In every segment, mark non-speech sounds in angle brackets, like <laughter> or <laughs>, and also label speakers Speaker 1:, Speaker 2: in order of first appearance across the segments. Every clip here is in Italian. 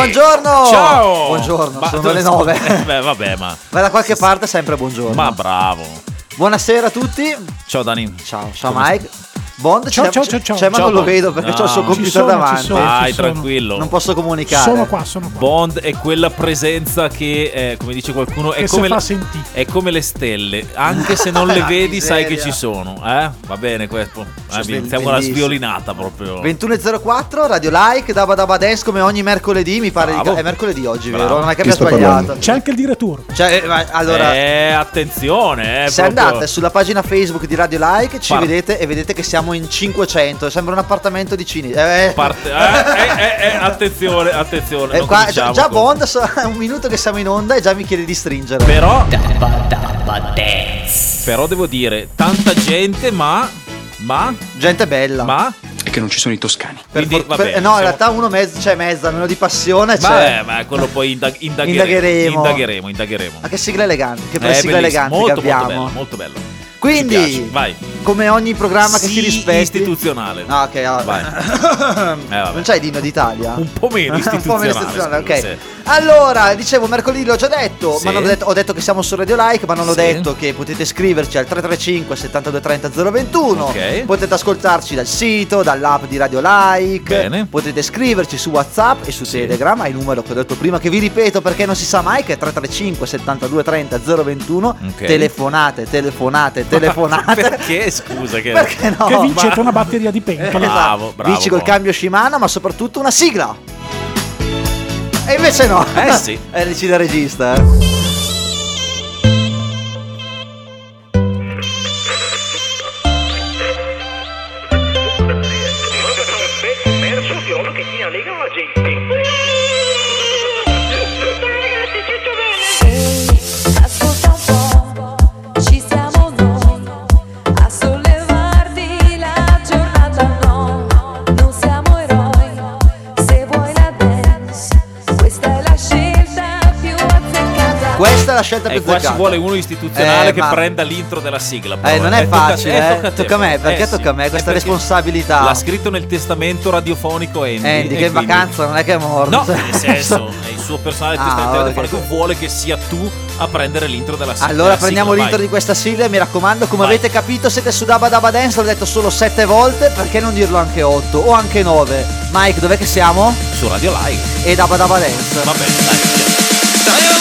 Speaker 1: Buongiorno!
Speaker 2: Ciao!
Speaker 1: Buongiorno,
Speaker 2: Ma-
Speaker 1: sono le 9. <laughs>
Speaker 2: Eh, Beh, vabbè, ma. <laughs>
Speaker 1: Ma da qualche parte sempre buongiorno.
Speaker 2: Ma bravo.
Speaker 1: Buonasera a tutti.
Speaker 2: Ciao Dani.
Speaker 1: Ciao, ciao
Speaker 2: Come
Speaker 1: Mike. Bond
Speaker 3: Ciao,
Speaker 1: c'è,
Speaker 3: ciao, ciao, ciao.
Speaker 1: c'è, ma
Speaker 2: Ciao,
Speaker 1: non lo vedo perché
Speaker 2: No.
Speaker 1: ho il suo
Speaker 2: Ci
Speaker 1: computer
Speaker 3: sono,
Speaker 1: davanti.
Speaker 3: sono.
Speaker 2: Vai, tranquillo.
Speaker 1: Non posso comunicare.
Speaker 3: Sono qua, sono qua.
Speaker 2: Bond è quella presenza che, eh, come dice qualcuno, è come, la- è come le stelle. Anche se non <laughs> le vedi, sai che
Speaker 1: Miseria.
Speaker 2: ci sono. Eh? Va bene, questo. Eh,
Speaker 1: Sì,
Speaker 2: siamo una sviolinata proprio.
Speaker 1: 21.04 Radio Like Daba Daba Dance come ogni mercoledì mi pare di è mercoledì oggi
Speaker 2: Bravo.
Speaker 1: vero non è che abbia sbagliato
Speaker 3: C'è anche il direttore.
Speaker 1: cioè, eh, ma allora
Speaker 2: Eh, attenzione, eh,
Speaker 1: se
Speaker 2: proprio-
Speaker 1: andate sulla pagina Facebook di Radio Like ci
Speaker 2: Par-
Speaker 1: vedete e vedete che siamo in 500 sembra un appartamento di Cini eh,
Speaker 2: Parte- eh, eh, eh, eh, attenzione, attenzione.
Speaker 1: eh,
Speaker 2: non
Speaker 1: qua, già
Speaker 2: con-
Speaker 1: Bond so- <laughs> è un minuto che siamo in onda e già mi chiede di stringere
Speaker 2: Però, però devo dire, tanta gente, ma, ma,
Speaker 1: gente bella
Speaker 2: ma,
Speaker 4: È che non ci sono i toscani.
Speaker 1: Per
Speaker 2: quindi,
Speaker 1: for-
Speaker 2: va
Speaker 1: per- no in
Speaker 2: siamo-
Speaker 1: realtà uno mezzo c'è mezza almeno di passione c'è
Speaker 2: Vabbè, ma quello poi indag- <laughs> indagheremo.
Speaker 1: Indagheremo.
Speaker 2: Indagheremo, indagheremo.
Speaker 1: ma che sigla elegante che
Speaker 2: Eh, bellissimo,
Speaker 1: eleganti
Speaker 2: molto,
Speaker 1: che
Speaker 2: molto
Speaker 1: abbiamo
Speaker 2: bello, molto bello.
Speaker 1: Quindi
Speaker 2: vai.
Speaker 1: come ogni programma che
Speaker 2: Sì,
Speaker 1: si rispetti
Speaker 2: istituzionale.
Speaker 1: Ah, ok, allora.
Speaker 2: Vai. <laughs> Eh, vabbè.
Speaker 1: non il Dino d'Italia?
Speaker 2: Un po' meno <laughs>
Speaker 1: Un po'
Speaker 2: istituzionale.
Speaker 1: meno istituzionale,
Speaker 2: scusa,
Speaker 1: ok.
Speaker 2: sì.
Speaker 1: Allora, dicevo, mercoledì l'ho già detto,
Speaker 2: Sì.
Speaker 1: ma non ho detto, ho detto che siamo su Radio Like, ma non ho detto che potete scriverci al 335 7230 021.
Speaker 2: Ok.
Speaker 1: Potete ascoltarci dal sito, dall'app di Radio Like.
Speaker 2: Bene.
Speaker 1: Potete scriverci su WhatsApp e su. Telegram al numero che ho detto prima, che vi ripeto perché non si sa mai, che è 335 7230 021.
Speaker 2: Ok.
Speaker 1: Telefonate, telefonate, telefonate. <laughs>
Speaker 2: Perché scusa che
Speaker 1: Perché no?
Speaker 3: che vincete
Speaker 2: ma-
Speaker 3: una batteria di pentole.
Speaker 1: Esatto.
Speaker 2: Bravo, bravo.
Speaker 1: Vinci col cambio Shimano, ma soprattutto una sigla. E invece no.
Speaker 2: Eh sì. <laughs>
Speaker 1: È decide il regista. eh.
Speaker 5: Scelta
Speaker 2: E
Speaker 1: più
Speaker 2: qua ci vuole uno istituzionale
Speaker 1: Eh,
Speaker 2: che
Speaker 1: ma-
Speaker 2: prenda l'intro della sigla. però,
Speaker 1: Eh, non è
Speaker 2: tocca-
Speaker 1: facile, <laughs> eh.
Speaker 2: tocca, a te,
Speaker 1: Tocca a me,
Speaker 2: però.
Speaker 1: perché
Speaker 2: Eh,
Speaker 1: tocca a me
Speaker 2: sì.
Speaker 1: questa
Speaker 2: Eh,
Speaker 1: responsabilità.
Speaker 2: L'ha scritto nel testamento radiofonico Andy.
Speaker 1: Andy, che in
Speaker 2: quindi-
Speaker 1: vacanza non è che è morto.
Speaker 2: No, nel senso, è il suo personale
Speaker 1: Ah,
Speaker 2: testamento radiofonico vuole che sia tu a prendere l'intro della sigla.
Speaker 1: Allora
Speaker 2: della
Speaker 1: prendiamo
Speaker 2: sigla,
Speaker 1: l'intro
Speaker 2: vai.
Speaker 1: di questa sigla e mi raccomando, come
Speaker 2: Vai.
Speaker 1: avete capito siete su Dabba Dabba Dance, l'ho detto solo sette volte, perché non dirlo anche otto o anche nove? Mike, dov'è che siamo?
Speaker 2: Su Radio Live.
Speaker 1: E Dabba Dabba Dance.
Speaker 2: Va bene, dai.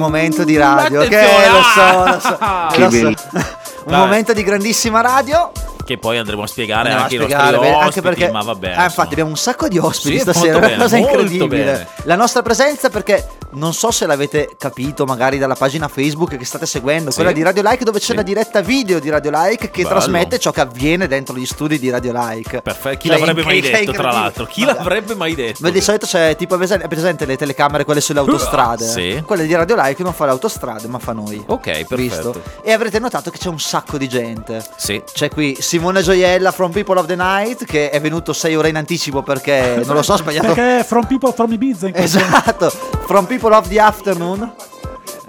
Speaker 1: Momento di radio, che
Speaker 2: Attenzione!
Speaker 1: lo so, lo so.
Speaker 2: Che
Speaker 1: lo so. <laughs> Un momento di grandissima radio.
Speaker 2: Che poi andremo a spiegare
Speaker 1: Andiamo a
Speaker 2: anche i
Speaker 1: spiegare,
Speaker 2: ospiti,
Speaker 1: anche perché
Speaker 2: ma vabbè.
Speaker 1: ah, infatti abbiamo un sacco di ospiti
Speaker 2: Sì,
Speaker 1: stasera, è una cosa incredibile.
Speaker 2: bene.
Speaker 1: La nostra presenza perché non so se l'avete capito magari dalla pagina Facebook che state seguendo,
Speaker 2: Sì.
Speaker 1: quella di Radio Like dove c'è
Speaker 2: Sì.
Speaker 1: la diretta video di Radio Like che
Speaker 2: Bello.
Speaker 1: trasmette ciò che avviene dentro gli studi di Radio Like.
Speaker 2: Perfetto, chi
Speaker 1: Che è
Speaker 2: l'avrebbe mai detto, tra l'altro? Chi
Speaker 1: Vabbè.
Speaker 2: l'avrebbe mai detto?
Speaker 1: Beh, di solito c'è tipo è presente le telecamere quelle sulle autostrade.
Speaker 2: Sì.
Speaker 1: Quelle di Radio Like non fa le autostrade, ma fa noi.
Speaker 2: Ok, perfetto.
Speaker 1: Visto? E avrete notato che c'è un sacco di gente.
Speaker 2: Sì.
Speaker 1: C'è qui Simone Gioiella from People of the Night che è venuto 6 ore in anticipo perché non lo so, ho sbagliato.
Speaker 3: Perché From People from Ibiza in questo
Speaker 1: Esatto, from People of the Afternoon.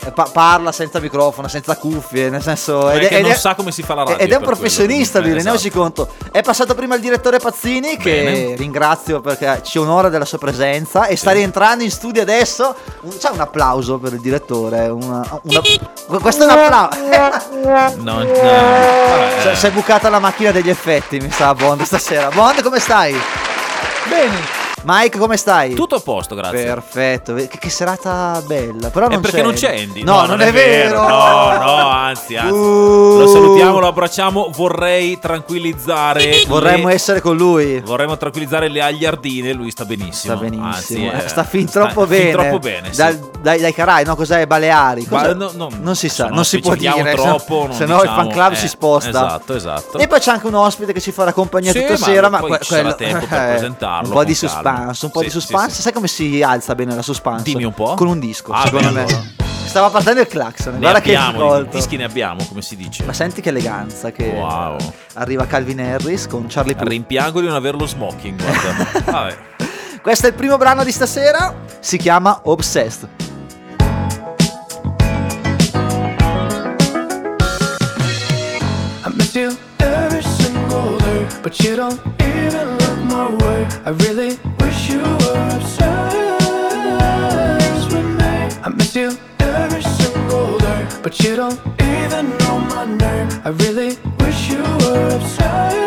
Speaker 1: Eh, pa- parla senza microfono, senza cuffie, nel senso
Speaker 2: Perché non sa come si fa la radio,
Speaker 1: Ed è un professionista lui,
Speaker 2: eh,
Speaker 1: rendiamoci conto. È passato prima il direttore Pazzini che
Speaker 2: Bene.
Speaker 1: ringrazio perché ci onora della sua presenza e sta rientrando in studio adesso. C'è un applauso per il direttore, una- una- questo è un applauso. <laughs>
Speaker 2: No, no,
Speaker 1: si è bucata la macchina degli effetti, mi sa Bond stasera. Bond, come stai?
Speaker 3: Bene,
Speaker 1: Mike, come stai?
Speaker 2: Tutto a posto, grazie.
Speaker 1: Perfetto, che, che serata bella. Però
Speaker 2: È
Speaker 1: non
Speaker 2: perché
Speaker 1: c'è
Speaker 2: non c'è Andy.
Speaker 1: No, non, è vero.
Speaker 2: No, no, anzi, anzi.
Speaker 1: Uh.
Speaker 2: Lo salutiamo, lo abbracciamo. Vorrei tranquillizzare.
Speaker 1: Vorremmo
Speaker 2: le-
Speaker 1: essere con lui.
Speaker 2: Vorremmo tranquillizzare le agliardine. Lui sta benissimo.
Speaker 1: Sta benissimo,
Speaker 2: Anzi,
Speaker 1: eh,
Speaker 2: eh,
Speaker 1: sta fin
Speaker 2: sta
Speaker 1: troppo
Speaker 2: fin
Speaker 1: bene.
Speaker 2: troppo bene. sì.
Speaker 1: Dal- dai, dai Carai, no? Cos'è? Baleari? Cos'è?
Speaker 2: no, no,
Speaker 1: non si sa,
Speaker 2: no
Speaker 1: non si può dire.
Speaker 2: troppo, non
Speaker 1: se no il
Speaker 2: diciamo-
Speaker 1: fan club
Speaker 2: eh,
Speaker 1: si sposta.
Speaker 2: esatto, esatto.
Speaker 1: E poi c'è anche un ospite che ci farà compagnia
Speaker 2: Sì,
Speaker 1: tutta
Speaker 2: ma
Speaker 1: sera. Ma
Speaker 2: poi
Speaker 1: que-
Speaker 2: ci sarà
Speaker 1: quello-
Speaker 2: tempo per <laughs>
Speaker 1: eh,
Speaker 2: presentarlo
Speaker 1: Un po' di
Speaker 2: calma.
Speaker 1: Suspense, un po'
Speaker 2: Sì,
Speaker 1: di
Speaker 2: sì,
Speaker 1: suspense.
Speaker 2: sì.
Speaker 1: Sai come si alza bene la suspense?
Speaker 2: Dimmi un po'.
Speaker 1: Con un disco.
Speaker 2: Ah,
Speaker 1: secondo me. Stava partendo il clacson.
Speaker 2: Ne
Speaker 1: Guarda che
Speaker 2: abbiamo,
Speaker 1: ascolto.
Speaker 2: i dischi ne abbiamo, come si dice.
Speaker 1: Ma senti che eleganza che
Speaker 2: Wow.
Speaker 1: arriva Calvin Harris con Charlie Puth.
Speaker 2: Rimpiango di non averlo smoking, guarda. <laughs> Vabbè.
Speaker 1: Questo è il primo brano di stasera, si chiama Obsessed.
Speaker 6: I miss you every single day, but you don't even look my way. I really miss you every single day, but you don't even know my name. I really wish you were obsessed.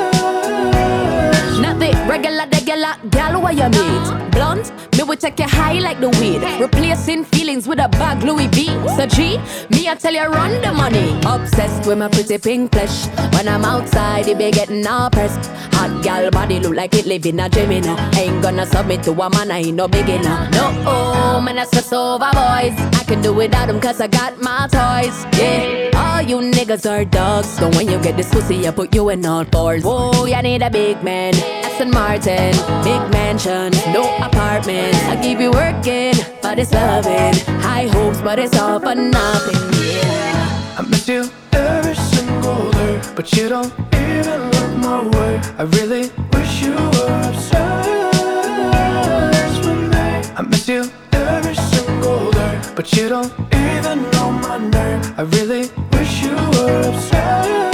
Speaker 7: Not the regular, regular gal where you meet. Blunt, me will take you high like the weed. Replacing feelings with a bag Louis V. So G, me I tell you run the money. Obsessed with my pretty pink flesh. When I'm outside, it be getting all pressed. Hot gal body look like it live in a dream, you. Ain't gonna submit to a man, I ain't no beginner. No, oh, man, I stress over boys. I can do without them cause I got my toys. Yeah, all you niggas are dogs. So when you get this pussy, I put you in all fours. Whoa, you need a big man. Aston Martin, big mansion, no apartment. I keep you working, but it's loving. High hopes, but it's all for nothing. Yeah.
Speaker 6: I miss you every single day, but you don't even look my way. I really wish you were obsessed. I miss you every single day, but you don't even know my name. I really wish you were obsessed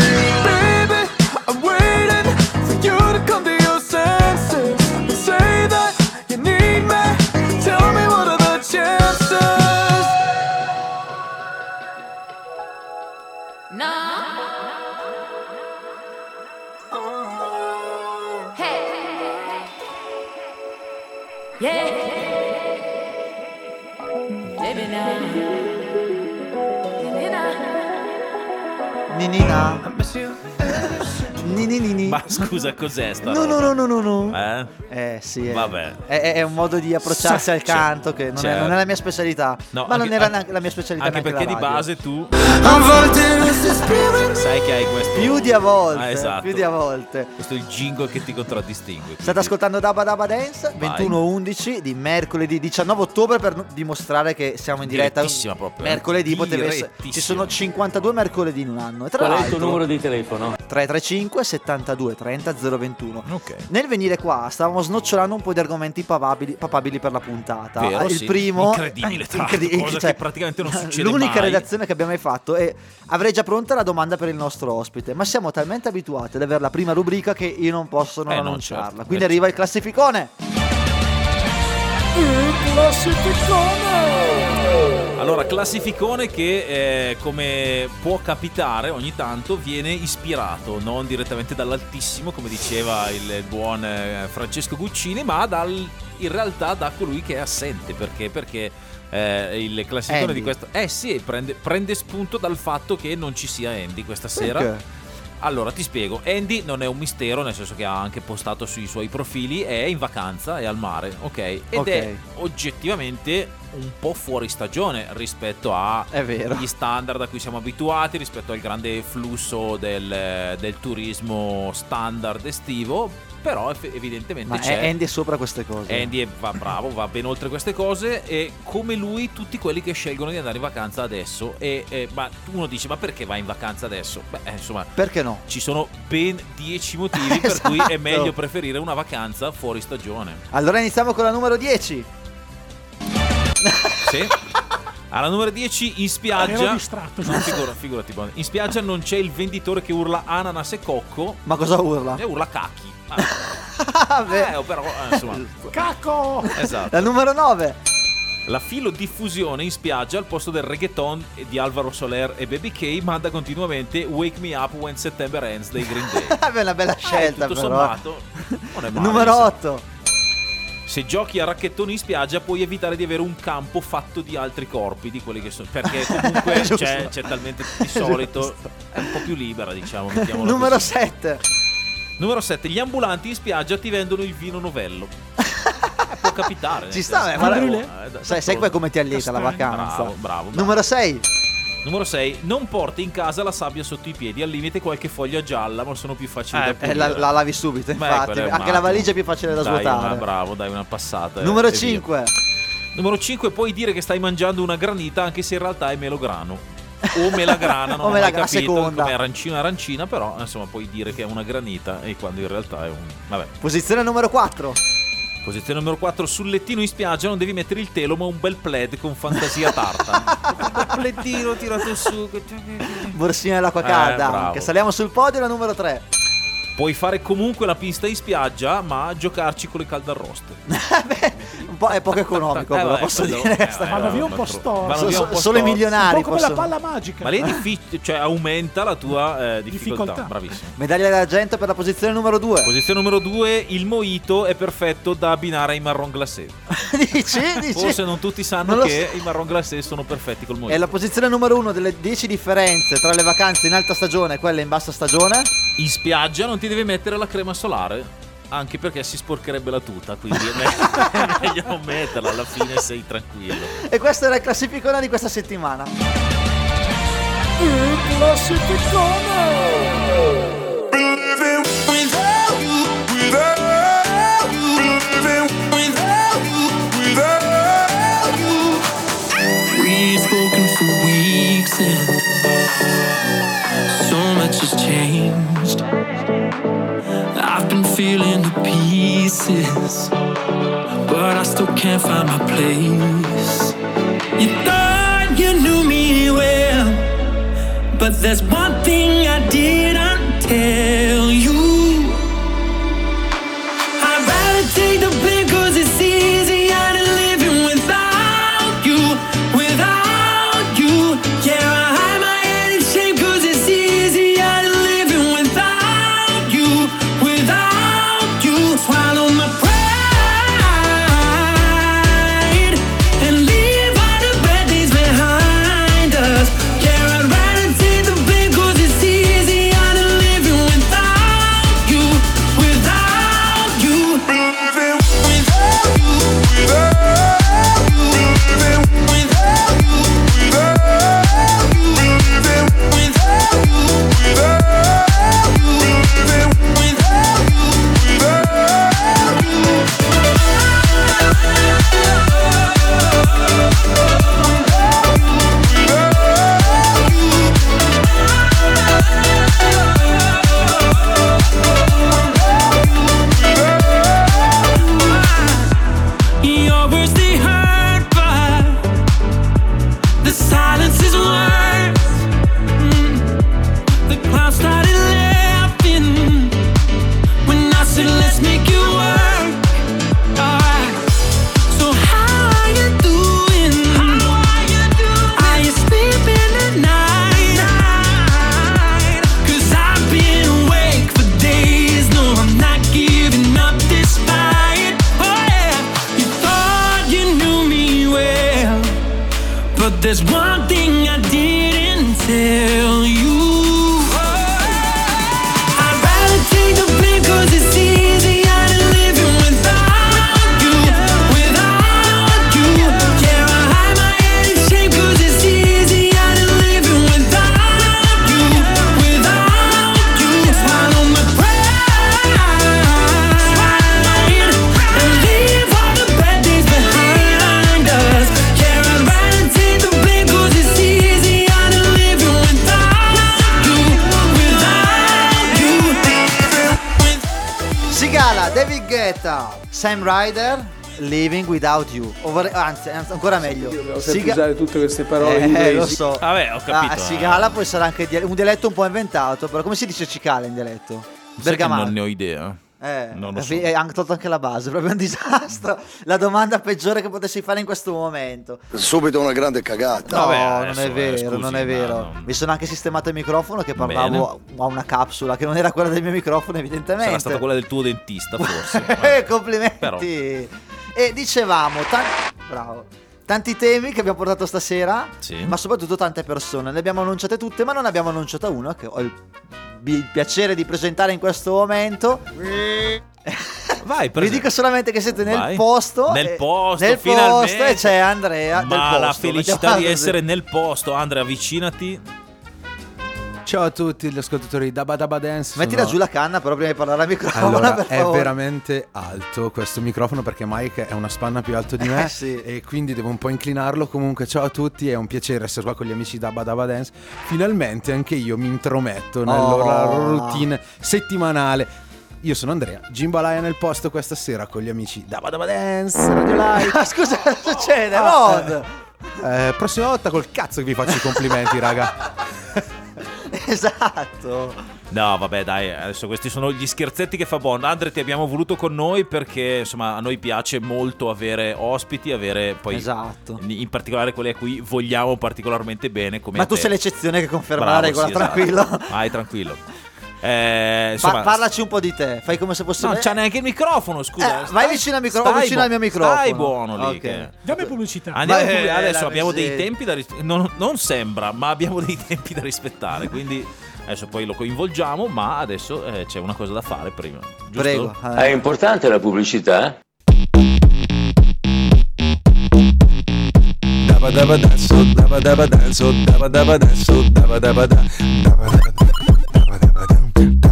Speaker 1: Ninina.
Speaker 8: Ninina.
Speaker 1: Nininini.
Speaker 2: Ma scusa, cos'è sta
Speaker 1: No,
Speaker 2: roba?
Speaker 1: no, no, no, no.
Speaker 2: Eh?
Speaker 1: Eh sì, eh. è,
Speaker 2: Vabbè.
Speaker 1: È, è un modo di approcciarsi al
Speaker 2: Cioè,
Speaker 1: canto che non, è,
Speaker 2: certo.
Speaker 1: non è la mia specialità.
Speaker 2: No,
Speaker 1: ma
Speaker 2: anche-
Speaker 1: non
Speaker 2: era
Speaker 1: neanche la mia specialità
Speaker 2: Anche
Speaker 1: neanche
Speaker 2: perché di la
Speaker 1: radio.
Speaker 2: base tu...
Speaker 8: A volte non si
Speaker 2: sai che hai questo.
Speaker 1: Più di a volte.
Speaker 2: Ah, esatto.
Speaker 1: Più di a volte.
Speaker 2: Questo è il jingle che ti contraddistingue.
Speaker 1: State ascoltando Dabba Dabba Dance
Speaker 2: Vai.
Speaker 1: 21-11 di mercoledì 19 ottobre per dimostrare che siamo in diretta.
Speaker 2: Proprio, eh.
Speaker 1: Mercoledì poteva essere. Ci sono 52 mercoledì in un anno. E tra
Speaker 9: Qual è il tuo numero di telefono?
Speaker 1: 335 72 30 021.
Speaker 2: Ok.
Speaker 1: Nel venire qua stavamo snocciolando un po' di argomenti papabili, papabili per la puntata.
Speaker 2: Vero,
Speaker 1: il
Speaker 2: sì.
Speaker 1: primo
Speaker 2: Incredibile, tra cosa che praticamente non succede
Speaker 1: L'unica
Speaker 2: mai.
Speaker 1: redazione che abbiamo mai fatto e avrei già pronta la domanda per il nostro ospite, ma siamo talmente abituati ad avere la prima rubrica che io non posso non
Speaker 2: Eh, no,
Speaker 1: annunciarla.
Speaker 2: certo.
Speaker 1: Quindi
Speaker 2: Eh,
Speaker 1: arriva il classificone.
Speaker 2: Allora, classificone che eh, come può capitare ogni tanto viene ispirato non direttamente dall'altissimo, come diceva il buon eh, Francesco Guccini, ma dal, in realtà da colui che è assente. Perché? Perché eh, il classificone
Speaker 1: Andy.
Speaker 2: di questo... Eh sì, prende, prende spunto dal fatto che non ci sia Andy questa sera.
Speaker 1: Perché?
Speaker 2: Allora, ti spiego. Andy non è un mistero, nel senso che ha anche postato sui suoi profili, è in vacanza, è al mare, ok? Ed
Speaker 1: Ok.
Speaker 2: è oggettivamente un po' fuori stagione rispetto a
Speaker 1: È vero.
Speaker 2: gli standard a cui siamo abituati, rispetto al grande flusso del, del turismo standard estivo, però evidentemente
Speaker 1: Ma
Speaker 2: c'è...
Speaker 1: è Andy è sopra queste cose.
Speaker 2: Andy è- va bravo, va ben oltre queste cose e come lui tutti quelli che scelgono di andare in vacanza adesso e, e- ma uno dice ma perché vai in vacanza adesso? Beh eh, insomma
Speaker 1: Perché no?
Speaker 2: ci sono ben 10 motivi <laughs> per cui è
Speaker 1: Esatto.
Speaker 2: meglio preferire una vacanza fuori stagione.
Speaker 1: Allora iniziamo con la numero 10.
Speaker 2: Sì. Alla numero 10 in spiaggia.
Speaker 3: Distratto,
Speaker 2: No, figura- figurati. In spiaggia non c'è il venditore che urla ananas e cocco,
Speaker 1: Ma cosa urla?
Speaker 2: e urla cacchi.
Speaker 1: Ah, beh.
Speaker 2: Eh, però, eh, insomma,
Speaker 3: Cacco!
Speaker 2: esatto.
Speaker 1: La numero 9.
Speaker 2: La filodiffusione in spiaggia al posto del reggaeton di Alvaro Soler e Baby K manda continuamente Wake Me Up When September Ends dei Green Day. <laughs>
Speaker 1: È una bella scelta
Speaker 2: Eh, tutto
Speaker 1: però.
Speaker 2: sommato non è male,
Speaker 1: Numero
Speaker 2: insomma.
Speaker 1: 8.
Speaker 2: Se giochi a racchettoni in spiaggia puoi evitare di avere un campo fatto di altri corpi, di quelli che sono. Perché <laughs> comunque c'è, c'è talmente di solito. <laughs> È un po' più libera, diciamo.
Speaker 1: Numero
Speaker 2: così.
Speaker 1: 7.
Speaker 2: Numero 7. Gli ambulanti in spiaggia ti vendono il vino novello. Eh, <laughs> può capitare.
Speaker 1: Ci sta, guarda-
Speaker 2: Eh, da-
Speaker 1: Sai, sai come ti allieta la vacanza.
Speaker 2: Bravo, bravo, bravo.
Speaker 1: Numero 6.
Speaker 2: Numero 6. Non porti in casa la sabbia sotto i piedi, al limite qualche foglia gialla, ma sono più facili da
Speaker 1: Eh,
Speaker 2: pulire.
Speaker 1: la, la lavi subito, infatti.
Speaker 2: un
Speaker 1: Anche la valigia è più facile da
Speaker 2: Dai
Speaker 1: svuotare.
Speaker 2: Una, bravo, dai una passata.
Speaker 1: Numero
Speaker 2: e via.
Speaker 1: 5.
Speaker 2: Numero 5. Puoi dire che stai mangiando una granita anche se in realtà è melograno. O melagrana, non <laughs>
Speaker 1: O
Speaker 2: ho mai
Speaker 1: melagra-
Speaker 2: capito
Speaker 1: seconda.
Speaker 2: come arancina arancina, però insomma puoi dire che è una granita e quando in realtà è un... Vabbè.
Speaker 1: Posizione numero 4.
Speaker 2: Posizione numero 4. Sul lettino in spiaggia non devi mettere il telo ma un bel plaid con fantasia tartan. <laughs> un pleddino tirato su.
Speaker 1: Borsina dell'acqua
Speaker 2: Eh,
Speaker 1: calda. anche. Saliamo sul podio, la numero 3.
Speaker 2: Puoi fare comunque la pista in spiaggia ma giocarci con le caldarroste. <laughs>
Speaker 1: Beh, po' è poco economico, <laughs>
Speaker 2: Eh,
Speaker 1: posso dire.
Speaker 2: eh,
Speaker 3: Vanno via un
Speaker 2: ma
Speaker 3: po' storto.
Speaker 1: solo i
Speaker 2: storto.
Speaker 3: Un
Speaker 1: milionari
Speaker 3: po' come la palla magica.
Speaker 2: Ma lì è difficile, cioè aumenta la tua eh, <laughs> difficoltà.
Speaker 3: Difficoltà.
Speaker 2: Bravissimo.
Speaker 1: Medaglia d'argento per la posizione numero 2.
Speaker 2: Posizione numero 2, il mojito è perfetto da abbinare ai marron glacé. <laughs>
Speaker 1: dici? Dici?
Speaker 2: Forse non tutti sanno
Speaker 1: Non
Speaker 2: che
Speaker 1: so.
Speaker 2: i marron glacé sono perfetti col
Speaker 1: È
Speaker 2: mojito.
Speaker 1: la posizione numero 1 delle 10 differenze tra le vacanze in alta stagione e quelle in bassa stagione.
Speaker 2: In spiaggia non ti devi mettere la crema solare. Anche perché si sporcherebbe la tuta, quindi è meglio, <laughs> è meglio non metterla, alla fine sei tranquillo.
Speaker 1: E questo era il classificone di questa settimana.
Speaker 10: Weeks and so much has changed. Feeling the pieces, but I still can't find my place. You thought you knew me well, but there's one thing I didn't tell you.
Speaker 1: Ancora meglio.
Speaker 9: Sempre
Speaker 1: Siga-
Speaker 9: usare tutte queste parole
Speaker 1: Eh,
Speaker 9: inglesi.
Speaker 1: lo so.
Speaker 2: Vabbè, ho capito.
Speaker 1: Ah, Sigala poi sarà anche dia- un dialetto un po' inventato, però come si dice cicala in dialetto? Bergamasco.
Speaker 2: non ne ho idea.
Speaker 1: Eh,
Speaker 2: Non lo so.
Speaker 1: hanno tolto anche la base, <laughs> proprio un disastro. La domanda peggiore che potessi fare in questo momento.
Speaker 11: Subito una grande cagata.
Speaker 1: No,
Speaker 2: Vabbè,
Speaker 1: non
Speaker 2: adesso,
Speaker 1: è
Speaker 2: eh,
Speaker 1: vero,
Speaker 2: scusi,
Speaker 1: non è vero.
Speaker 2: non-
Speaker 1: Mi sono anche sistemato il microfono che parlavo a una capsula che non era quella del mio microfono, evidentemente.
Speaker 2: Sarà stata quella del tuo dentista, forse. <laughs>
Speaker 1: Eh, Complimenti.
Speaker 2: Però.
Speaker 1: E dicevamo, tan- bravo. Tanti temi che abbiamo portato stasera,
Speaker 2: Sì.
Speaker 1: ma soprattutto tante persone. Le abbiamo annunciate tutte, ma non ne abbiamo annunciata una che ho il, il piacere di presentare in questo momento. <laughs>
Speaker 2: Vai,
Speaker 1: Vi
Speaker 2: presenta.
Speaker 1: dico solamente che siete nel
Speaker 2: Vai.
Speaker 1: posto.
Speaker 2: Nel
Speaker 1: e-
Speaker 2: posto,
Speaker 1: nel
Speaker 2: finalmente.
Speaker 1: posto e c'è Andrea.
Speaker 2: Ma la
Speaker 1: posto,
Speaker 2: felicità
Speaker 1: mettiamola
Speaker 2: di essere nel posto. Andrea, avvicinati.
Speaker 12: Ciao a tutti gli ascoltatori di Dabba Dabba Dance.
Speaker 1: Mettila
Speaker 12: sono-
Speaker 1: giù la canna, però prima di parlare al microfono.
Speaker 12: Allora, è veramente alto questo microfono perché Mike è una spanna più alto di me
Speaker 1: Eh, sì.
Speaker 12: e quindi devo un po' inclinarlo. Comunque, ciao a tutti, è un piacere essere qua con gli amici di Dabba Dabba Dance. Finalmente anche io mi intrometto nella
Speaker 1: Oh.
Speaker 12: loro routine settimanale. Io sono Andrea, Gimbalaia nel posto questa sera con gli amici Dabba Dabba Dance, Radio Live. <laughs>
Speaker 1: Ah, Scusa, <laughs> cosa succede?
Speaker 12: Ah,
Speaker 1: Rod?
Speaker 12: Eh, prossima volta col cazzo che vi faccio i complimenti, raga. <laughs>
Speaker 1: Esatto.
Speaker 2: No, vabbè, dai, adesso questi sono gli scherzetti che fa Bond. Andre, ti abbiamo voluto con noi perché, insomma, a noi piace molto avere ospiti, avere poi...
Speaker 1: Esatto.
Speaker 2: In particolare quelli a cui vogliamo particolarmente bene, come
Speaker 1: Ma tu sei l'eccezione che conferma
Speaker 2: Bravo,
Speaker 1: la regola,
Speaker 2: sì, esatto.
Speaker 1: tranquillo.
Speaker 2: Vai, tranquillo. Eh,
Speaker 1: Pa- parlaci un po' di te, fai come se fosse
Speaker 2: non c'ha neanche il microfono, scusa.
Speaker 1: Eh,
Speaker 2: Stai-
Speaker 1: vai vicino al micro-
Speaker 2: stai
Speaker 1: vicino al
Speaker 2: bu-
Speaker 1: mio microfono.
Speaker 2: Stai buono lì.
Speaker 1: Ok.
Speaker 2: che-
Speaker 3: Dammi pubblicità.
Speaker 2: Andiamo
Speaker 1: Ma-
Speaker 2: pubblic-
Speaker 1: eh,
Speaker 2: adesso abbiamo dei tempi da ris- non, non sembra, ma abbiamo dei tempi da rispettare. Quindi adesso poi lo coinvolgiamo, ma adesso eh, c'è una cosa da fare prima. Giusto?
Speaker 1: Prego.
Speaker 13: È importante la pubblicità?
Speaker 10: Dabba dabba dance, oh, dabba dabba dance, oh, dabba dabba dance, oh, dabba dabba da. Dabba dabba da,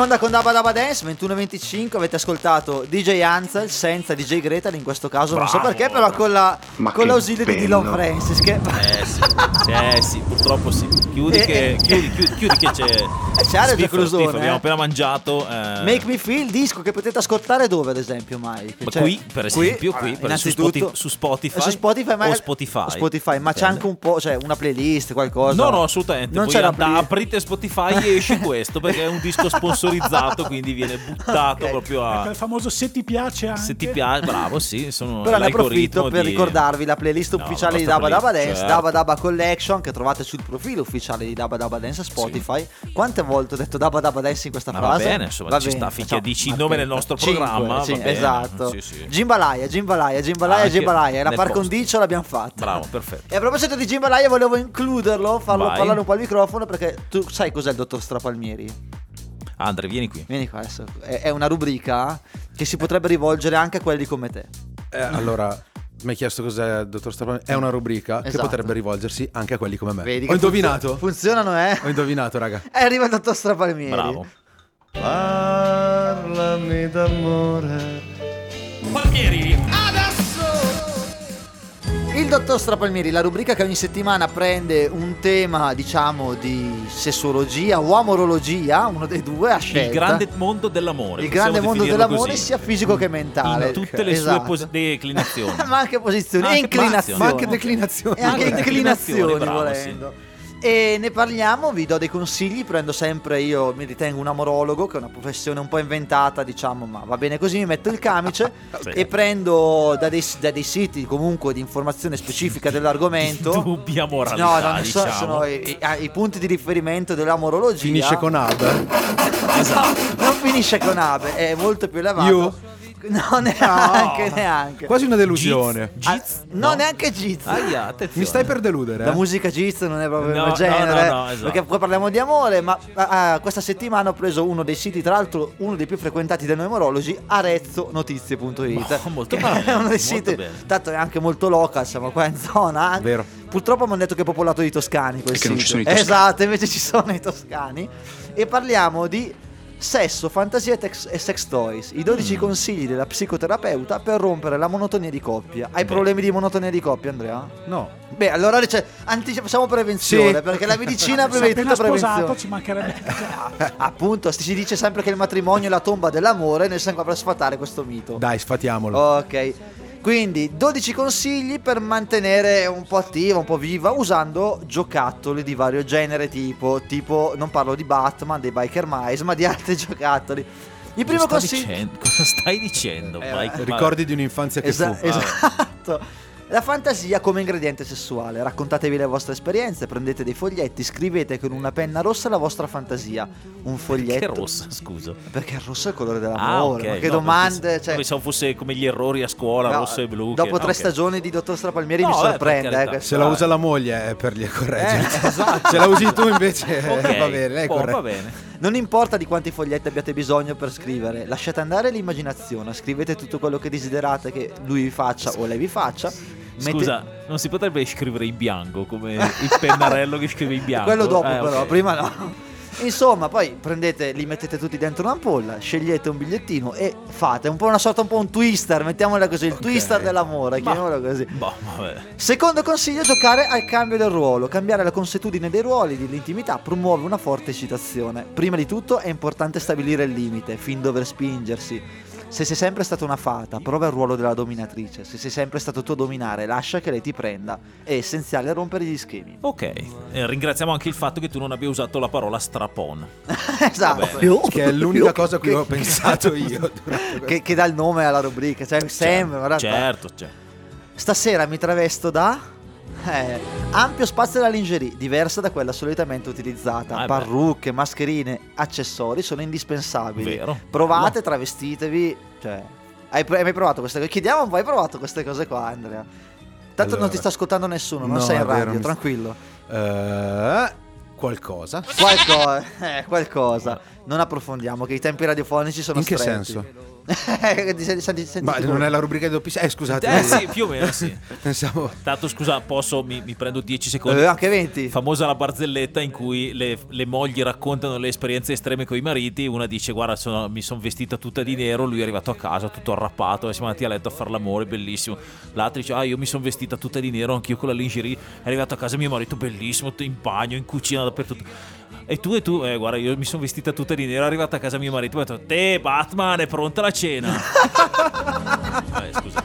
Speaker 1: onda con Dabba Dabba Dance 21.25 avete ascoltato DJ Ansel senza DJ Gretel in questo caso non so
Speaker 2: Bravo.
Speaker 1: perché però con, la,
Speaker 2: Ma
Speaker 1: con l'ausilio di Dylan
Speaker 2: bello.
Speaker 1: Francis che
Speaker 2: Eh sì, eh sì, purtroppo sì. Chiudi
Speaker 1: Eh,
Speaker 2: che,
Speaker 1: eh.
Speaker 2: chiudi, chiudi, chiudi che c'è. <laughs>
Speaker 1: c'è Giaclusone,
Speaker 2: schifo, Abbiamo
Speaker 1: eh.
Speaker 2: appena mangiato. eh,
Speaker 1: Make Me Feel disco che potete ascoltare dove ad esempio Mike?
Speaker 2: Ma
Speaker 1: Cioè,
Speaker 2: qui, per esempio, qui, per- su, Spotify, su Spotify,
Speaker 1: su Spotify, ma
Speaker 2: o Spotify.
Speaker 1: Spotify, ma c'è anche un po', cioè una playlist, qualcosa.
Speaker 2: No, no, assolutamente.
Speaker 1: Non
Speaker 2: Voi
Speaker 1: c'è la
Speaker 2: and-
Speaker 1: playlist.
Speaker 2: aprite Spotify e esce questo perché è un disco <laughs> sponsorizzato, quindi viene <laughs> buttato proprio a.
Speaker 3: Il famoso se ti piace anche.
Speaker 2: Se ti piace, bravo, sì, sono
Speaker 1: Però ne approfitto per
Speaker 2: di-
Speaker 1: ricordarvi la playlist
Speaker 2: No,
Speaker 1: ufficiale
Speaker 2: la
Speaker 1: di Dabba Dabba
Speaker 2: playlist,
Speaker 1: Dance,
Speaker 2: certo.
Speaker 1: Dabba Dabba Collection che trovate sul profilo ufficiale di Dabba Dabba Dance a Spotify. Quante volte ho detto Dabba Dabba Dance in questa
Speaker 2: Ma va
Speaker 1: frase?
Speaker 2: bene, insomma, ci sta, finché
Speaker 1: facciamo
Speaker 2: dici il nome nel nostro
Speaker 1: Cinque,
Speaker 2: programma,
Speaker 1: sì,
Speaker 2: va bene.
Speaker 1: esatto.
Speaker 2: Sì, sì.
Speaker 1: Gimbalaia, Gimbalaia, Gimbalaia,
Speaker 2: Anche
Speaker 1: Gimbalaia. La par condicio l'abbiamo fatta.
Speaker 2: Bravo, perfetto.
Speaker 1: E a proposito di Gimbalaia volevo includerlo, farlo
Speaker 2: Vai.
Speaker 1: parlare un po' al microfono perché tu sai cos'è il dottor Strapalmieri?
Speaker 2: Andre, vieni qui.
Speaker 1: Vieni qua adesso. È, è una rubrica che si potrebbe rivolgere anche a quelli come te.
Speaker 12: Eh, allora, mi hai chiesto cos'è, dottor Strapani? È una rubrica che
Speaker 1: Esatto.
Speaker 12: potrebbe rivolgersi anche a quelli come me.
Speaker 1: Vedi
Speaker 12: Ho
Speaker 1: che
Speaker 12: indovinato?
Speaker 1: Funzionano, eh?
Speaker 12: Ho indovinato, raga.
Speaker 1: E arriva il dottor Strapalmieri.
Speaker 2: Bravo.
Speaker 9: Parlami d'amore.
Speaker 1: Il dottor Strapalmieri, la rubrica che ogni settimana prende un tema, diciamo, di sessuologia o amorologia, uno dei due, a scelta.
Speaker 2: Il grande mondo dell'amore.
Speaker 1: Il grande mondo dell'amore
Speaker 2: così.
Speaker 1: sia fisico che mentale.
Speaker 2: In tutte le
Speaker 1: Esatto.
Speaker 2: sue pos- declinazioni. <laughs>
Speaker 1: ma anche posizioni
Speaker 2: Ma
Speaker 1: e
Speaker 2: anche
Speaker 1: inclinazioni.
Speaker 12: Ma anche declinazioni.
Speaker 1: E anche inclinazioni,
Speaker 2: bravo,
Speaker 1: volendo. E ne parliamo, vi do dei consigli, prendo sempre io, mi ritengo un amorologo, che è una professione un po' inventata, diciamo, ma va bene così, mi metto il camice <laughs>
Speaker 2: Sì.
Speaker 1: e prendo da dei, da dei siti comunque di informazione specifica dell'argomento. <laughs>
Speaker 2: Dubbia moralità,
Speaker 1: No, non so,
Speaker 2: diciamo.
Speaker 1: sono i, i- i punti di riferimento dell'amorologia.
Speaker 12: Finisce con Ab. <laughs>
Speaker 1: Esatto. Non finisce con Abe, è molto più elevato.
Speaker 12: You? <laughs>
Speaker 1: No, neanche, neanche.
Speaker 12: Quasi una delusione.
Speaker 1: Ah, no, neanche Giz.
Speaker 2: Aia, attenzione.
Speaker 12: Mi stai per deludere?
Speaker 1: La
Speaker 12: eh?
Speaker 1: musica Giz non è proprio il
Speaker 2: No,
Speaker 1: mio
Speaker 2: no,
Speaker 1: genere.
Speaker 2: no, no, esatto.
Speaker 1: Perché poi parliamo di amore, ma ah, ah, questa settimana ho preso uno dei siti, tra l'altro uno dei più frequentati da noi amorologi, arezzonotizie.it.
Speaker 2: Oh, molto bene,
Speaker 1: È uno dei siti, tanto è anche molto local, siamo qua in zona.
Speaker 12: Vero.
Speaker 1: Purtroppo mi hanno detto che è popolato di toscani quel
Speaker 9: E che non ci
Speaker 1: sito.
Speaker 9: sono i toscani.
Speaker 1: Esatto, invece ci sono i toscani. E parliamo di sesso, fantasia e, tex- e sex toys. I 12
Speaker 2: Mm.
Speaker 1: consigli della psicoterapeuta per rompere la monotonia di coppia. Hai problemi di monotonia di coppia, Andrea?
Speaker 12: No.
Speaker 1: Beh, allora cioè, anticipa- facciamo prevenzione,
Speaker 12: Sì.
Speaker 1: perché la medicina
Speaker 3: appena
Speaker 1: tutto
Speaker 3: sposato,
Speaker 1: prevenzione.
Speaker 3: ci mancherebbe. <laughs>
Speaker 1: Appunto, si dice sempre che il matrimonio è la tomba dell'amore, noi siamo qua per sfatare questo mito.
Speaker 12: Dai, sfatiamolo.
Speaker 1: Ok. Quindi 12 consigli per mantenere un po' attiva, un po' viva usando giocattoli di vario genere tipo, tipo non parlo di Batman, dei Biker Mice, ma di altri <laughs> giocattoli. Il primo
Speaker 2: Cosa stai
Speaker 1: consiglio
Speaker 2: dicendo? Cosa stai dicendo?
Speaker 1: Eh,
Speaker 2: Mike?
Speaker 12: Ricordi di un'infanzia che
Speaker 1: Esa-
Speaker 12: fu.
Speaker 1: esatto. La fantasia come ingrediente sessuale. Raccontatevi le vostre esperienze, prendete dei foglietti, scrivete con una penna rossa la vostra fantasia. Un foglietto.
Speaker 2: rossa, scusa.
Speaker 1: Perché il rosso è il colore
Speaker 2: Ah,
Speaker 1: dell'amore.
Speaker 2: ok.
Speaker 1: Ma che
Speaker 2: No,
Speaker 1: domande.
Speaker 2: pensavo-
Speaker 1: Cioè,
Speaker 2: Pensavo fosse come gli errori a scuola,
Speaker 1: no,
Speaker 2: rosso e blu.
Speaker 1: Dopo
Speaker 2: che-
Speaker 1: tre
Speaker 2: ok.
Speaker 1: stagioni di Dottor Strapalmieri
Speaker 2: No,
Speaker 1: mi sorprende. eh.
Speaker 12: Se la usa la moglie è per gli correggere.
Speaker 1: Eh, esatto.
Speaker 12: Se la usi tu invece <laughs>
Speaker 2: Ok,
Speaker 12: va bene, lei
Speaker 2: oh,
Speaker 12: corregge.
Speaker 2: va bene.
Speaker 1: Non importa di quanti foglietti abbiate bisogno per scrivere, lasciate andare l'immaginazione, scrivete tutto quello che desiderate che lui vi faccia o lei vi faccia. Mette-
Speaker 2: Scusa, non si potrebbe scrivere in bianco come il pennarello che scrive in <laughs> bianco?
Speaker 1: Quello dopo
Speaker 2: Eh,
Speaker 1: però,
Speaker 2: ok.
Speaker 1: prima no. Insomma, poi prendete, li mettete tutti dentro un'ampolla, scegliete un bigliettino e fate un po' una sorta un po' un twister, mettiamola così, il twister dell'amore, chiamiamolo così.
Speaker 2: Vabbè.
Speaker 1: Secondo consiglio, giocare al cambio del ruolo. Cambiare la consuetudine dei ruoli dell'intimità promuove una forte eccitazione. Prima di tutto è importante stabilire il limite, fin dove spingersi. Se sei sempre stata una fata, prova il ruolo della dominatrice. Se sei sempre stato tu a dominare, lascia che lei ti prenda. È essenziale rompere gli schemi.
Speaker 2: Ok, Eh, ringraziamo anche il fatto che tu non abbia usato la parola strapon. <laughs>
Speaker 1: esatto.
Speaker 12: Che è l'unica cosa a cui ho pensato io. <laughs>
Speaker 1: Che, che dà il nome alla rubrica. Cioè, sempre, guarda.
Speaker 2: Certo, cioè.
Speaker 1: Stasera mi travesto da. Eh, ampio spazio della lingerie, diversa da quella solitamente utilizzata.
Speaker 2: Ah, beh.
Speaker 1: Parrucche, mascherine, accessori sono indispensabili.
Speaker 2: Vero.
Speaker 1: Provate, travestitevi. Cioè, hai, hai mai provato queste cose? Chiediamo un po', hai provato queste cose qua, Andrea? Tanto non
Speaker 12: Allora.
Speaker 1: ti sta ascoltando nessuno, non
Speaker 12: No,
Speaker 1: sei in
Speaker 12: vero,
Speaker 1: radio,
Speaker 12: mi-
Speaker 1: tranquillo.
Speaker 12: Eh, qualcosa.
Speaker 1: Qualcosa, <laughs> eh, qualcosa. Non approfondiamo, che i tempi radiofonici sono
Speaker 12: In che
Speaker 1: stretti.
Speaker 12: senso?
Speaker 1: Eh, senti- senti- senti
Speaker 12: Ma non è la rubrica di doppi. Eh, scusate.
Speaker 2: Eh sì, più o meno sì. <laughs>
Speaker 12: Pensavo.
Speaker 2: Tanto scusa, posso, mi, mi prendo 10 secondi.
Speaker 1: Eh, anche 20.
Speaker 2: Famosa la barzelletta in cui le, le mogli raccontano le esperienze estreme con i mariti. Una dice: Guarda, sono- mi sono vestita tutta di nero. Lui è arrivato a casa tutto arrappato. E siamo andati a letto a fare l'amore, bellissimo. L'altra dice: Ah, io mi sono vestita tutta di nero, anch'io con la lingerie. È arrivato a casa mio marito, bellissimo, in bagno, in cucina, dappertutto. E tu e tu, eh, guarda, io mi sono vestita tutta di nero. È arrivata a casa mio marito. Mi ha detto: Te, Batman, è pronta la cena. <laughs> Eh, scusa.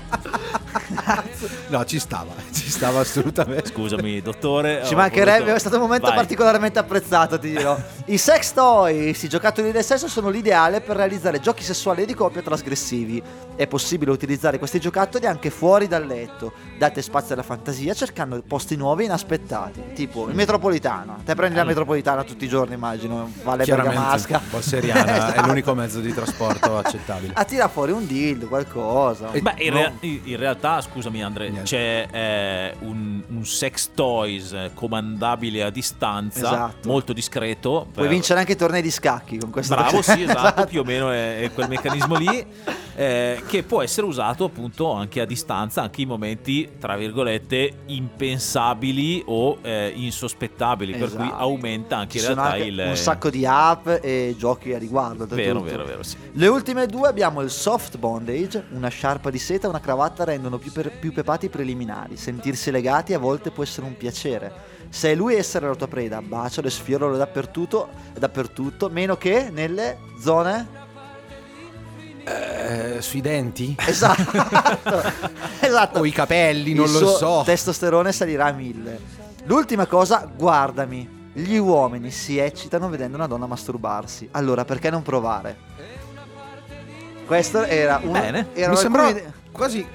Speaker 12: No, ci stava, <laughs> ci stava assolutamente.
Speaker 2: Scusami, dottore.
Speaker 1: Ci mancherebbe,
Speaker 2: voluto-
Speaker 1: è stato un momento
Speaker 2: Vai.
Speaker 1: particolarmente apprezzato, ti dirò. I sex toys, i giocattoli del sesso, sono l'ideale per realizzare giochi sessuali di coppia trasgressivi. È possibile utilizzare questi giocattoli anche fuori dal letto. Date spazio alla fantasia cercando posti nuovi e inaspettati. Tipo il metropolitano. Te prendi la metropolitana tutti i giorni, immagino. Vale Bergamasca.
Speaker 12: un po' seriana, <laughs> è l'unico mezzo di trasporto <laughs> accettabile.
Speaker 1: A tira fuori un dildo, qualcosa.
Speaker 2: Beh, in,
Speaker 12: No.
Speaker 2: rea- in- realtà, scusami Andre, c'è eh, un, un sex toys comandabile a distanza,
Speaker 1: Esatto.
Speaker 2: molto discreto.
Speaker 1: Puoi
Speaker 2: per-
Speaker 1: vincere anche i tornei di scacchi con questo.
Speaker 2: Bravo, sì, esatto, <laughs> più o meno è, è quel meccanismo lì, eh, che può essere usato appunto anche a distanza, anche in momenti, tra virgolette, impensabili o eh, insospettabili, per cui
Speaker 1: Esatto.
Speaker 2: aumenta anche
Speaker 1: Ci
Speaker 2: in realtà
Speaker 1: anche
Speaker 2: il...
Speaker 1: un sacco di app e giochi a riguardo.
Speaker 2: Vero,
Speaker 1: oltretutto.
Speaker 2: vero, vero, sì.
Speaker 1: Le ultime due abbiamo il soft bondage, una sciarpa di seta e una cravatta rendono più, per- più pepati i preliminari. Sentirsi legati a volte può essere un piacere. Se è lui essere la tua preda, bacialo e sfioralo dappertutto, dappertutto, meno che nelle zone...
Speaker 12: Eh, sui denti? <laughs>
Speaker 1: Esatto, <laughs> esatto.
Speaker 12: O i capelli, non
Speaker 1: Il
Speaker 12: lo
Speaker 1: suo
Speaker 12: so.
Speaker 1: testosterone salirà a mille. L'ultima cosa, guardami. Gli uomini si eccitano vedendo una donna masturbarsi. Allora, perché non provare? Questo era un
Speaker 2: Bene.
Speaker 1: erano
Speaker 12: Mi sembra quasi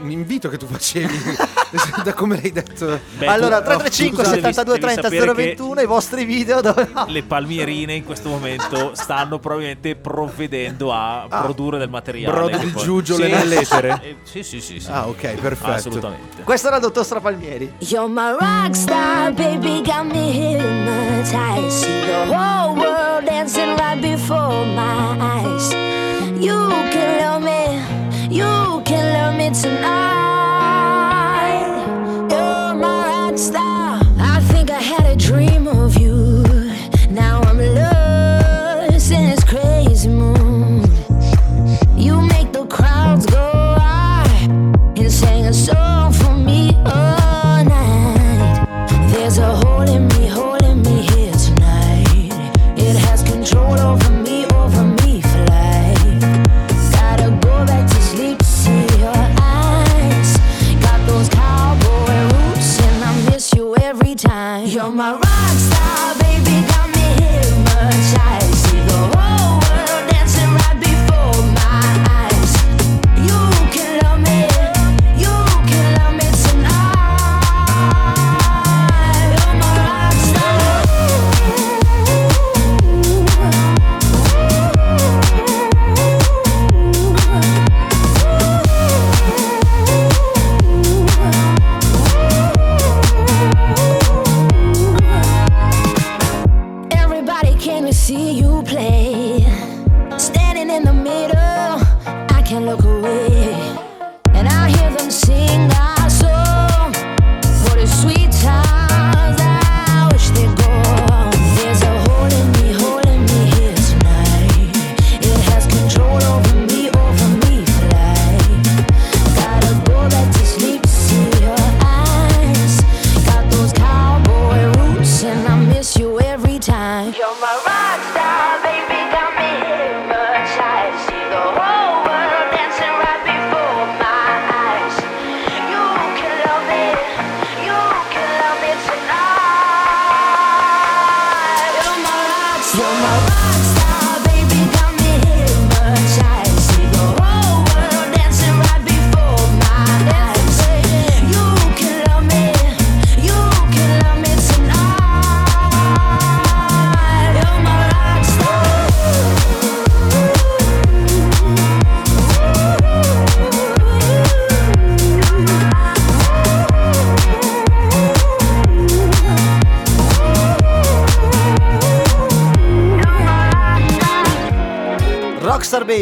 Speaker 12: un invito che tu facevi, <laughs> da come l'hai detto.
Speaker 2: Beh,
Speaker 1: allora,
Speaker 2: tu-
Speaker 1: 335
Speaker 2: tu devi-
Speaker 1: 72
Speaker 2: devi
Speaker 1: 30
Speaker 2: sapere che
Speaker 1: 021 i vostri video dove no?
Speaker 2: le palmierine in questo momento stanno probabilmente provvedendo a produrre del materiale.
Speaker 12: Di
Speaker 2: poi-
Speaker 12: giuggiole
Speaker 2: Sì,
Speaker 12: nelle
Speaker 2: sì,
Speaker 12: etere?
Speaker 2: eh, Sì, sì, sì, sì.
Speaker 12: Ah, ok, perfetto.
Speaker 2: Assolutamente.
Speaker 1: Questo era il dottor Strapalmieri.
Speaker 14: You're my rock star, baby, got me hypnotized. See the whole world dancing right before my eyes. You can love me, you can love me tonight. You're my rock star. I think I had a dream of you.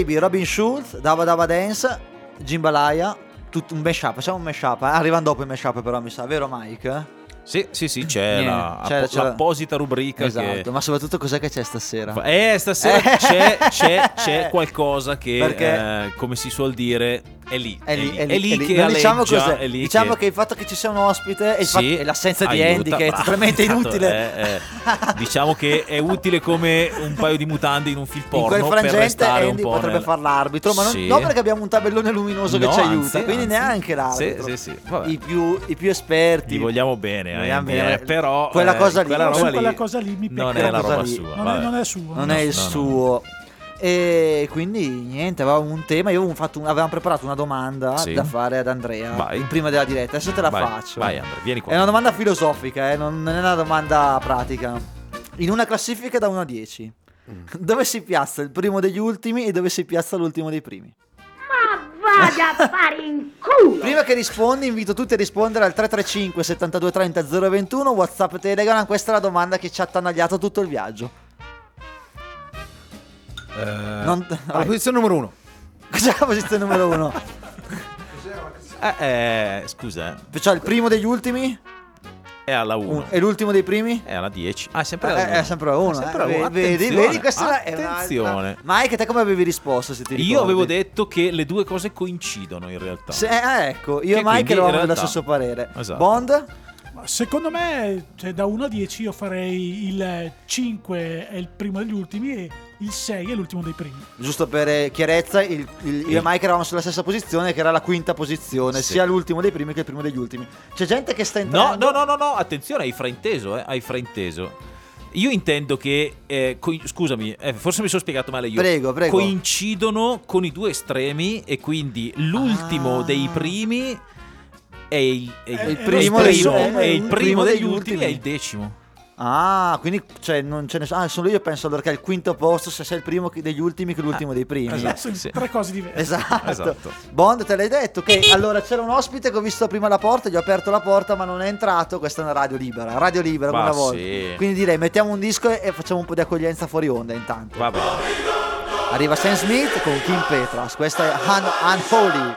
Speaker 14: Baby,
Speaker 1: Robin Schulz, Dava Dava Dance, Jimbalaya, tutto un mashup, facciamo un mashup, eh. arrivano dopo i mashup però mi sa, vero Mike?
Speaker 2: Sì, sì, sì, c'è
Speaker 1: Niente,
Speaker 2: la,
Speaker 1: c'è- c'è la-
Speaker 2: l'apposita rubrica
Speaker 1: Esatto,
Speaker 2: che...
Speaker 1: ma soprattutto cos'è che c'è stasera?
Speaker 2: Eh, stasera c'è, c'è, c'è <laughs> qualcosa che, eh, come si suol dire, è lì.
Speaker 1: È lì, è
Speaker 2: è
Speaker 1: lì, è lì.
Speaker 2: che
Speaker 1: Non diciamo cos'è.
Speaker 2: è lì
Speaker 1: diciamo
Speaker 2: che-
Speaker 1: che... il fatto che ci sia un ospite e,
Speaker 2: Sì,
Speaker 1: fatto- e l'assenza di
Speaker 2: aiuta,
Speaker 1: Andy che è totalmente <laughs>
Speaker 2: esatto,
Speaker 1: inutile.
Speaker 2: eh, eh. diciamo che è utile come un paio di mutande in un film
Speaker 1: In
Speaker 2: porno
Speaker 1: quel
Speaker 2: per
Speaker 1: frangente Andy
Speaker 2: po'
Speaker 1: potrebbe
Speaker 2: nel-
Speaker 1: far l'arbitro, ma non,
Speaker 2: Sì.
Speaker 1: non perché abbiamo un tabellone luminoso che
Speaker 2: No,
Speaker 1: ci aiuta,
Speaker 2: anzi,
Speaker 1: quindi
Speaker 2: anzi.
Speaker 1: neanche l'arbitro.
Speaker 2: Sì, sì, sì.
Speaker 1: I, più, I più esperti.
Speaker 2: Gli vogliamo bene, Andy,
Speaker 1: bene.
Speaker 2: eh, però
Speaker 1: Quella
Speaker 2: eh,
Speaker 1: cosa lì-
Speaker 2: quella roba lì
Speaker 3: quella cosa lì mi
Speaker 2: non è la roba
Speaker 1: lì.
Speaker 2: sua.
Speaker 3: Non è, non è suo.
Speaker 1: non
Speaker 3: no.
Speaker 1: è il
Speaker 2: no, no.
Speaker 1: suo. E quindi niente, avevamo un tema. Io avevo fatto un- avevamo preparato una domanda
Speaker 2: Sì.
Speaker 1: da fare ad Andrea
Speaker 2: Vai.
Speaker 1: prima della diretta. Adesso te la
Speaker 2: Vai,
Speaker 1: faccio.
Speaker 2: vai, Andrea, vieni qua.
Speaker 1: È una domanda filosofica, eh, non non è una domanda pratica. In una classifica da 1 a 10,
Speaker 2: Mm.
Speaker 1: dove si piazza il primo degli ultimi e dove si piazza l'ultimo dei primi?
Speaker 15: Vada a fare in culo! <laughs>
Speaker 1: Prima che rispondi, invito tutti a rispondere al 335 72 30 021 WhatsApp Telegram. Questa è la domanda che ci ha attanagliato tutto il viaggio.
Speaker 12: Eh,
Speaker 1: Non-
Speaker 12: alla
Speaker 1: vai.
Speaker 12: posizione numero uno. <laughs>
Speaker 1: Cos'è la posizione numero 1?
Speaker 2: Eh, eh, scusa,
Speaker 1: Cioè il primo degli ultimi
Speaker 2: è alla 1.
Speaker 1: e l'ultimo dei primi?
Speaker 2: È alla 10. Ah, è sempre
Speaker 1: Eh,
Speaker 2: alla
Speaker 1: è
Speaker 2: 1.
Speaker 1: sempre a uno.
Speaker 2: sempre a
Speaker 1: eh.
Speaker 2: uno.
Speaker 1: Vedi,
Speaker 2: Attenzione,
Speaker 1: vedi, questa è una-
Speaker 2: attenzione.
Speaker 1: Mike, te come avevi risposto? Se ti
Speaker 2: Io avevo detto che le due cose coincidono in realtà.
Speaker 1: Se- eh, ecco, io
Speaker 2: Che
Speaker 1: e Mike eravamo dello stesso parere.
Speaker 2: Esatto.
Speaker 1: Bond?
Speaker 3: Secondo me, cioè, da 1 a 10 io farei il 5 è il primo degli ultimi e il 6 è l'ultimo dei primi.
Speaker 1: Giusto per eh, chiarezza, il- il- io e Mike eravamo sulla stessa posizione, che era la quinta posizione,
Speaker 2: Sì.
Speaker 1: sia l'ultimo dei primi che il primo degli ultimi. C'è gente che sta
Speaker 2: No,
Speaker 1: entrando.
Speaker 2: no, no, no, no, attenzione, hai frainteso, eh, hai frainteso. Io intendo che, eh, coi- scusami, eh, forse mi sono spiegato male io.
Speaker 1: Prego, prego.
Speaker 2: Coincidono con i due estremi e quindi l'ultimo
Speaker 1: Ah.
Speaker 2: dei primi è il, è
Speaker 3: È
Speaker 2: il
Speaker 3: il
Speaker 2: primo,
Speaker 1: primo
Speaker 2: è
Speaker 1: è
Speaker 2: il
Speaker 1: il
Speaker 2: primo degli ultimi
Speaker 1: ultimi.
Speaker 2: è il decimo.
Speaker 1: Ah, quindi cioè, non ce ne sono. Ah, solo io penso allora che al quinto posto se sei il primo che- degli ultimi che l'ultimo dei primi.
Speaker 2: esatto.
Speaker 3: Sono
Speaker 2: sì.
Speaker 3: tre cose diverse.
Speaker 1: Esatto.
Speaker 2: Esatto.
Speaker 1: Bond, te l'hai detto? Ok, allora c'era un ospite che ho visto prima la porta, gli ho aperto la porta, ma non è entrato. Questa è una radio libera, radio libera
Speaker 2: Ma
Speaker 1: una volta.
Speaker 2: sì.
Speaker 1: Quindi direi mettiamo un disco e e facciamo un po' di accoglienza fuori onda intanto.
Speaker 2: Vabbè.
Speaker 1: Arriva Sam Smith con Kim Petras, questa è Un- Unholy.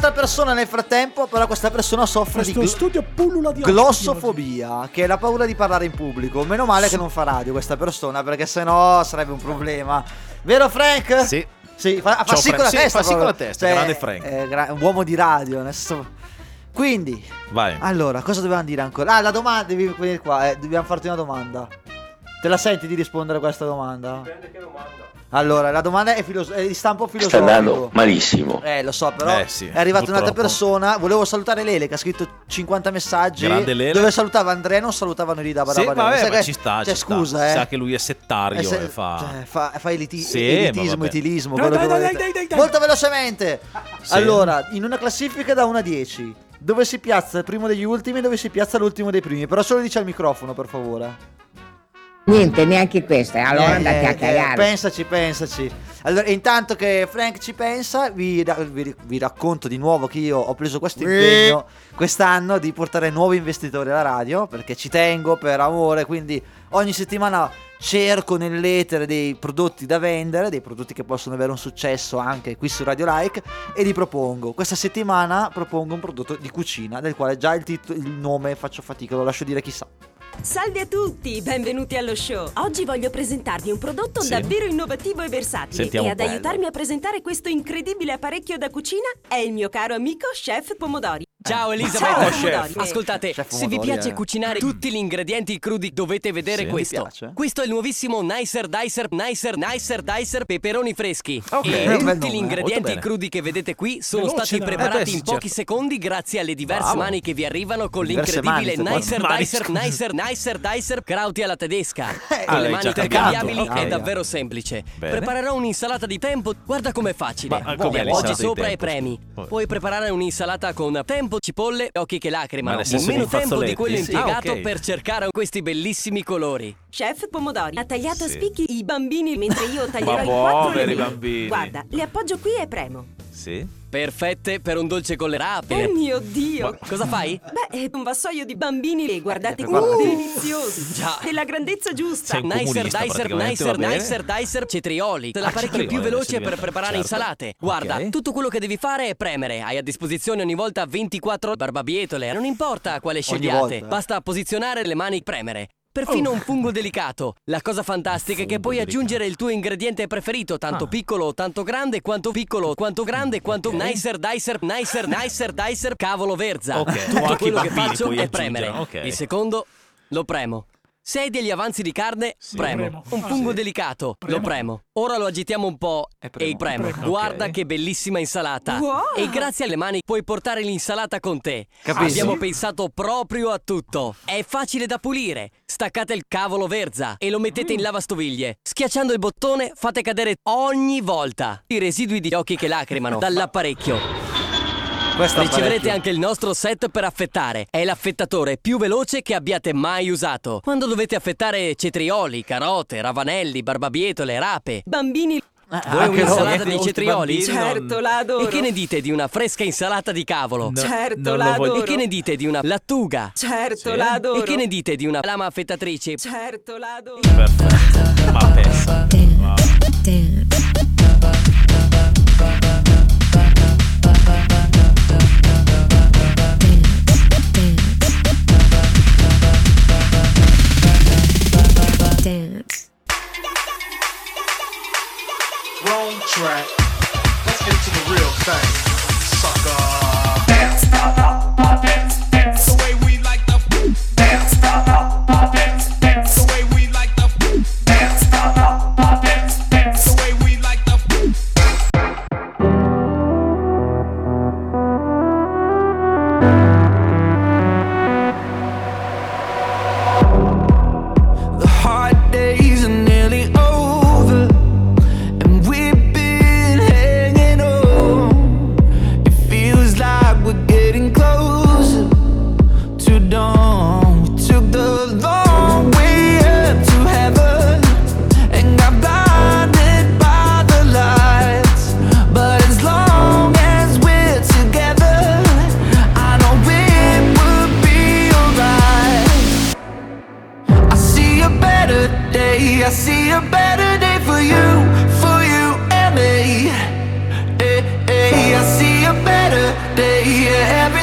Speaker 1: un'altra persona nel frattempo, però questa persona soffre di
Speaker 3: Questo
Speaker 1: gl-
Speaker 3: studio pullula di
Speaker 1: glossofobia, che è la paura di parlare in pubblico. Meno male che non fa radio questa persona, perché sennò sarebbe un problema. Vero Frank?
Speaker 2: Sì.
Speaker 1: Sì, fa, fa sì con la
Speaker 2: Sì,
Speaker 1: testa.
Speaker 2: fa sì con la testa, grande Frank.
Speaker 1: è gra- un uomo di radio. adesso- Quindi,
Speaker 2: Vai.
Speaker 1: allora, cosa dovevamo dire ancora? Ah, la domanda, devi venire qua, eh, dobbiamo farti una domanda. Te la senti di rispondere a questa domanda? Allora, la domanda è, filos- è di stampo
Speaker 13: Sta
Speaker 1: filosofico.
Speaker 13: andando malissimo.
Speaker 1: Eh, lo so, però
Speaker 2: Eh, sì,
Speaker 1: è arrivata un'altra
Speaker 2: purtroppo.
Speaker 1: persona. Volevo salutare Lele che ha scritto 50 messaggi.
Speaker 2: Grande Lele.
Speaker 1: Dove salutava Andrea non salutavano lì da
Speaker 2: Sì,
Speaker 1: Badabadà.
Speaker 2: vabbè, ma
Speaker 1: che-
Speaker 2: ci sta,
Speaker 1: Cioè,
Speaker 2: ci sta.
Speaker 1: scusa, eh.
Speaker 2: Sa che lui è settario
Speaker 1: Eh, se-
Speaker 2: e fa...
Speaker 1: cioè, fa, fa eliti-
Speaker 2: Sì,
Speaker 1: elitismo, etilismo.
Speaker 3: Dai, dai, dai, dai, dai, dai.
Speaker 1: Molto velocemente.
Speaker 2: Sì.
Speaker 1: Allora, in una classifica da 1 a 10, dove si piazza il primo degli ultimi e dove si piazza l'ultimo dei primi? Però solo dice al microfono, per favore.
Speaker 16: Niente, neanche questa. Allora
Speaker 1: Eh,
Speaker 16: andate a
Speaker 1: eh,
Speaker 16: cagare.
Speaker 1: pensaci, pensaci. Allora, intanto che Frank ci pensa, vi, vi- vi racconto di nuovo che io ho preso questo impegno quest'anno di portare nuovi investitori alla radio, perché ci tengo per amore, quindi ogni settimana cerco nell'etere dei prodotti da vendere, dei prodotti che possono avere un successo anche qui su Radio Like e li propongo. Questa settimana propongo un prodotto di cucina, del quale già il, titolo, il nome faccio fatica, lo lascio dire chissà.
Speaker 17: Salve a tutti, benvenuti allo show. Oggi voglio presentarvi un prodotto
Speaker 2: Sì.
Speaker 17: davvero innovativo e versatile
Speaker 2: Sentiamo
Speaker 17: e ad
Speaker 2: po'.
Speaker 17: aiutarmi a presentare questo incredibile apparecchio da cucina è il mio caro amico Chef Pomodori.
Speaker 18: Ciao Elisa,
Speaker 17: Ciao.
Speaker 18: Ascoltate,
Speaker 1: Chef
Speaker 18: se vi
Speaker 1: Pomodori,
Speaker 18: piace
Speaker 1: eh.
Speaker 18: cucinare tutti gli ingredienti crudi, dovete vedere
Speaker 1: Sì, mi
Speaker 18: questo.
Speaker 1: piace.
Speaker 18: Questo è il nuovissimo Nicer Dicer Nicer Nicer Dicer peperoni freschi.
Speaker 2: Ok.
Speaker 18: E
Speaker 2: Eh, bel
Speaker 18: tutti
Speaker 1: nome,
Speaker 18: gli
Speaker 1: eh.
Speaker 2: Molto
Speaker 18: ingredienti
Speaker 2: bene.
Speaker 18: crudi che vedete qui sono
Speaker 3: Veloce,
Speaker 18: stati
Speaker 3: dai.
Speaker 18: preparati
Speaker 2: Eh beh, sì,
Speaker 18: in pochi
Speaker 2: certo.
Speaker 18: secondi grazie alle diverse
Speaker 2: Bravo.
Speaker 18: mani che vi arrivano con
Speaker 1: Diverse
Speaker 18: l'incredibile
Speaker 1: mani,
Speaker 18: Nicer
Speaker 2: mani,
Speaker 18: Dicer
Speaker 2: scusa.
Speaker 18: Nicer Nicer Dicer crauti alla tedesca.
Speaker 1: Eh,
Speaker 18: Con le mani
Speaker 2: già
Speaker 18: intercambiabili
Speaker 1: cagato.
Speaker 18: è davvero semplice.
Speaker 2: Bene.
Speaker 18: Preparerò un'insalata di tempo. Guarda com'è facile.
Speaker 2: Ma, com'è
Speaker 18: Ti
Speaker 2: l'insalata
Speaker 18: appoggi
Speaker 2: di
Speaker 18: sopra
Speaker 2: tempo?
Speaker 18: e premi. Puoi preparare un'insalata con tempo, cipolle e occhi che
Speaker 2: Ma
Speaker 18: lacrimano.
Speaker 2: nel
Speaker 18: In meno
Speaker 2: di
Speaker 18: tempo di quello
Speaker 2: Sì.
Speaker 18: impiegato
Speaker 2: Ah, ok.
Speaker 18: per cercare questi bellissimi colori.
Speaker 17: Chef Pomodori ha tagliato a
Speaker 2: Sì.
Speaker 17: spicchi i bambini mentre io taglierò
Speaker 2: Ma
Speaker 17: i quattro
Speaker 2: poveri bambini.
Speaker 17: Guarda, li appoggio qui e premo.
Speaker 2: Sì?
Speaker 18: Perfette per un dolce con le rape.
Speaker 17: Oh mio Dio!
Speaker 18: Cosa fai?
Speaker 17: Beh, è un vassoio di bambini e guardate
Speaker 1: Eh,
Speaker 17: come
Speaker 1: guarda.
Speaker 17: deliziosi. <laughs>
Speaker 18: Già.
Speaker 17: Della grandezza giusta.
Speaker 18: Nicer, Dicer, Nicer. Nicer, Dicer, cetrioli.
Speaker 2: Ah,
Speaker 18: L'apparecchio
Speaker 2: cetrioli,
Speaker 18: più veloce per preparare
Speaker 2: certo.
Speaker 18: insalate. Guarda,
Speaker 2: Ok.
Speaker 18: tutto quello che devi fare è premere. Hai a disposizione ogni volta 24 barbabietole. Non importa quale scegliate, basta posizionare le mani e premere. Perfino un fungo delicato. La cosa fantastica è che puoi aggiungere il tuo ingrediente preferito, tanto
Speaker 2: Ah.
Speaker 18: piccolo o tanto grande, quanto piccolo, quanto grande, quanto nicer, dicer, nicer, nicer, dicer, cavolo verza.
Speaker 2: Ok, o
Speaker 18: Tutto quello che faccio è premere.
Speaker 2: ok.
Speaker 18: Il secondo lo premo. Se hai degli avanzi di carne, premo.
Speaker 3: Premo.
Speaker 18: Un
Speaker 3: Ah,
Speaker 18: fungo
Speaker 3: sì.
Speaker 18: delicato,
Speaker 3: Premo.
Speaker 18: lo premo. Ora lo agitiamo un po'
Speaker 1: E
Speaker 18: e,
Speaker 1: premo.
Speaker 18: premo.
Speaker 3: Premo.
Speaker 18: Guarda
Speaker 2: Ok.
Speaker 18: che bellissima insalata.
Speaker 17: Wow.
Speaker 18: E grazie alle mani puoi portare l'insalata con te.
Speaker 1: Capisci?
Speaker 18: Abbiamo pensato proprio a tutto. È facile da pulire. Staccate il cavolo verza e lo mettete in lavastoviglie. Schiacciando il bottone fate cadere ogni volta i residui di occhi che lacrimano <laughs> dall'apparecchio.
Speaker 1: Questo
Speaker 18: Riceverete
Speaker 1: apparecchio.
Speaker 18: anche il nostro set per affettare. È l'affettatore più veloce che abbiate mai usato. Quando dovete affettare cetrioli, carote, ravanelli, barbabietole, rape.
Speaker 17: Bambini.
Speaker 18: Vuoi
Speaker 1: anche
Speaker 18: un'insalata
Speaker 2: loro.
Speaker 18: di cetrioli?
Speaker 17: Certo, la adoro.
Speaker 18: E che ne dite di una fresca insalata di cavolo?
Speaker 2: No,
Speaker 17: Certo, la adoro.
Speaker 18: E che ne dite di una lattuga?
Speaker 17: Certo,
Speaker 2: Sì.
Speaker 17: la adoro.
Speaker 18: E che ne dite di una lama affettatrice?
Speaker 17: Certo, la adoro.
Speaker 2: Perfetto. Ma pensa. Wow.
Speaker 9: Track. Let's get to the real thing.
Speaker 10: I see a better day for you, for you and me. Eh, eh, I see a better day. Yeah,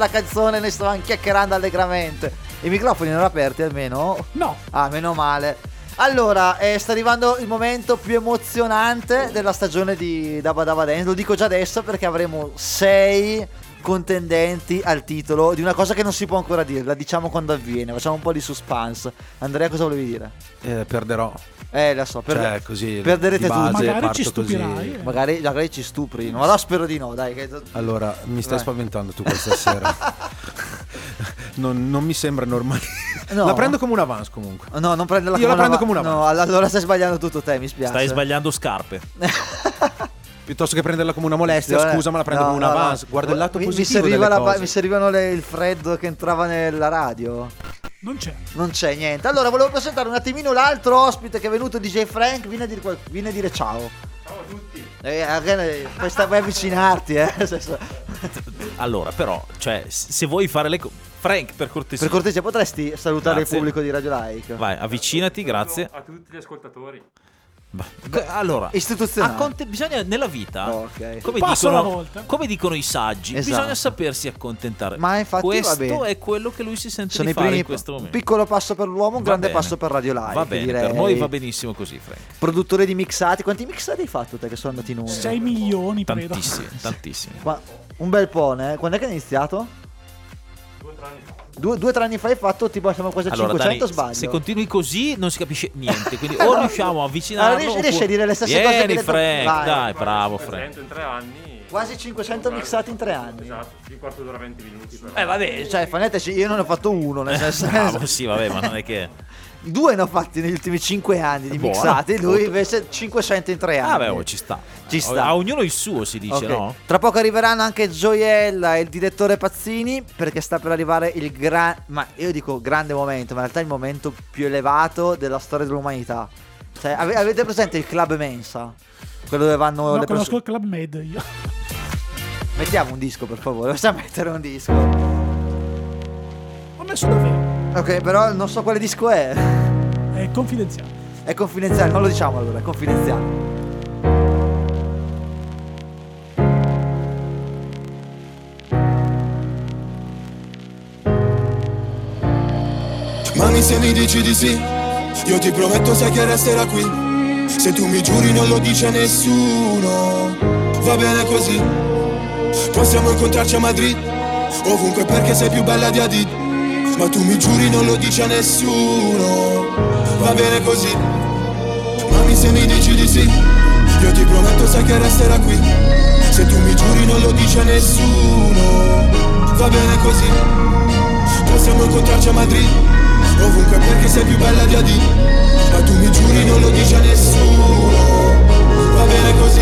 Speaker 1: la canzone, ne stavamo chiacchierando allegramente. I microfoni erano aperti almeno?
Speaker 3: No.
Speaker 1: Ah, meno male. Allora, eh, sta arrivando il momento più emozionante della stagione di Dabba Dabba Dance. Lo dico già adesso perché avremo sei contendenti al titolo di una cosa che non si può ancora dire. La diciamo quando avviene. Facciamo un po' di suspense. Andrea, cosa volevi dire?
Speaker 12: Eh, perderò.
Speaker 1: Eh, lo so. perde-
Speaker 12: Cioè, così,
Speaker 1: perderete
Speaker 12: base
Speaker 1: tutti.
Speaker 3: Magari ci stupirai. eh.
Speaker 1: Magari, magari ci stupri. Ma no, spero di no, dai. Che...
Speaker 12: Allora, mi stai
Speaker 1: Vai.
Speaker 12: spaventando tu questa sera. <laughs> non, non mi sembra normale.
Speaker 1: No.
Speaker 12: La prendo come un avance comunque.
Speaker 1: No, non prenderla
Speaker 12: Io la
Speaker 1: come
Speaker 12: prendo
Speaker 1: una...
Speaker 12: come una
Speaker 1: No, all- allora stai sbagliando tutto te, mi spiace.
Speaker 2: Stai sbagliando scarpe. <laughs>
Speaker 12: Piuttosto che prenderla come una molestia,
Speaker 1: No,
Speaker 12: scusa, ma la prendo
Speaker 1: no,
Speaker 12: come un
Speaker 1: no, no.
Speaker 12: avance. Guarda il lato
Speaker 1: mi, mi
Speaker 12: positivo
Speaker 1: serviva
Speaker 12: delle
Speaker 1: la pa-
Speaker 12: cose.
Speaker 1: mi servivano le- il freddo che entrava nella radio.
Speaker 3: Non c'è.
Speaker 1: Non c'è niente. Allora, volevo presentare un attimino l'altro ospite che è venuto, DJ Frank. Vieni a dire, qual- vieni a dire ciao. Ciao a tutti. Eh, eh, puoi avvicinarti, eh. <laughs>
Speaker 2: Allora, però, cioè, se vuoi fare le cose. Frank, per cortesia.
Speaker 1: Per cortesia, potresti salutare
Speaker 2: Grazie.
Speaker 1: il pubblico di Radio Like?
Speaker 2: Vai, avvicinati, grazie.
Speaker 19: A tutti gli ascoltatori.
Speaker 2: Beh, Allora,
Speaker 1: Istituzionale.
Speaker 2: a conte- bisogna nella vita,
Speaker 1: Oh, ok.
Speaker 2: come, dicono, come dicono i saggi,
Speaker 1: Esatto.
Speaker 2: bisogna sapersi accontentare.
Speaker 1: Ma infatti va
Speaker 2: questo
Speaker 1: bene.
Speaker 2: è quello che lui si sente
Speaker 1: Sono
Speaker 2: di
Speaker 1: i
Speaker 2: fare
Speaker 1: primi
Speaker 2: in questo
Speaker 1: un
Speaker 2: momento.
Speaker 1: piccolo passo per l'uomo, un
Speaker 2: Va
Speaker 1: grande
Speaker 2: bene.
Speaker 1: passo per Radio Like.
Speaker 2: Va bene,
Speaker 1: direi.
Speaker 2: per noi va benissimo così, Frank.
Speaker 1: Produttore di mixati. Quanti mixati hai fatto te che sono andati in onda?
Speaker 3: 6 milioni.
Speaker 2: Tantissimi, tantissimi.
Speaker 1: Qua- un bel po', eh? Quando è che hai iniziato?
Speaker 19: Due o tre anni fa.
Speaker 1: Due, due o tre anni fa hai fatto tipo siamo quasi a
Speaker 2: Allora,
Speaker 1: 500
Speaker 2: Dani,
Speaker 1: sbaglio.
Speaker 2: se continui così non si capisce niente. Quindi o riusciamo a avvicinarlo.
Speaker 1: Allora, riesci- riesci a
Speaker 2: oppure-
Speaker 1: dire le stesse
Speaker 2: Vieni,
Speaker 1: cose che detto-
Speaker 2: Frank,
Speaker 1: Vai.
Speaker 2: dai, bravo Frank.
Speaker 19: in tre anni.
Speaker 1: Quasi 500 mixati in tre anni.
Speaker 19: Esatto, di quarto d'ora 20 minuti. Però.
Speaker 1: Eh vabbè, cioè faneteci, io non ne ho fatto uno, nel senso
Speaker 2: Bravo, sì, vabbè, ma non è che. <laughs>
Speaker 1: due ne ho fatti negli ultimi 5 anni di
Speaker 2: Buono.
Speaker 1: mixati, lui invece 500 in tre anni.
Speaker 2: Ah, beh, oh, ci sta.
Speaker 1: Ci sta.
Speaker 2: A ognuno il suo, si dice,
Speaker 1: Ok.
Speaker 2: no?
Speaker 1: Tra poco arriveranno anche Gioiella e il direttore Pazzini perché sta per arrivare il gran ma io dico grande momento, ma in realtà è il momento più elevato della storia dell'umanità. Cioè, ave- avete presente il club Mensa? Quello dove vanno
Speaker 3: No,
Speaker 1: le
Speaker 3: conosco
Speaker 1: persone.
Speaker 3: il Club Med io.
Speaker 1: Mettiamo un disco, per favore. <laughs> Possiamo mettere un disco.
Speaker 3: Ho messo davvero.
Speaker 1: Ok, però non so quale disco è.
Speaker 3: È confidenziale.
Speaker 1: È confidenziale, non lo diciamo allora, è confidenziale.
Speaker 20: Mami se mi dici di sì Io ti prometto sai che resterà qui Se tu mi giuri non lo dice a nessuno Va bene così Possiamo incontrarci a Madrid Ovunque perché sei più bella di Adid Ma tu mi giuri non lo dici a nessuno. Va bene così. Mami se mi dici di sì Io ti prometto sai che resterà qui. Se tu mi giuri non lo dici a nessuno. Va bene così. Possiamo incontrarci a Madrid Ovunque perché sei più bella di Adid Ma tu mi giuri non lo dici a nessuno. Va bene così.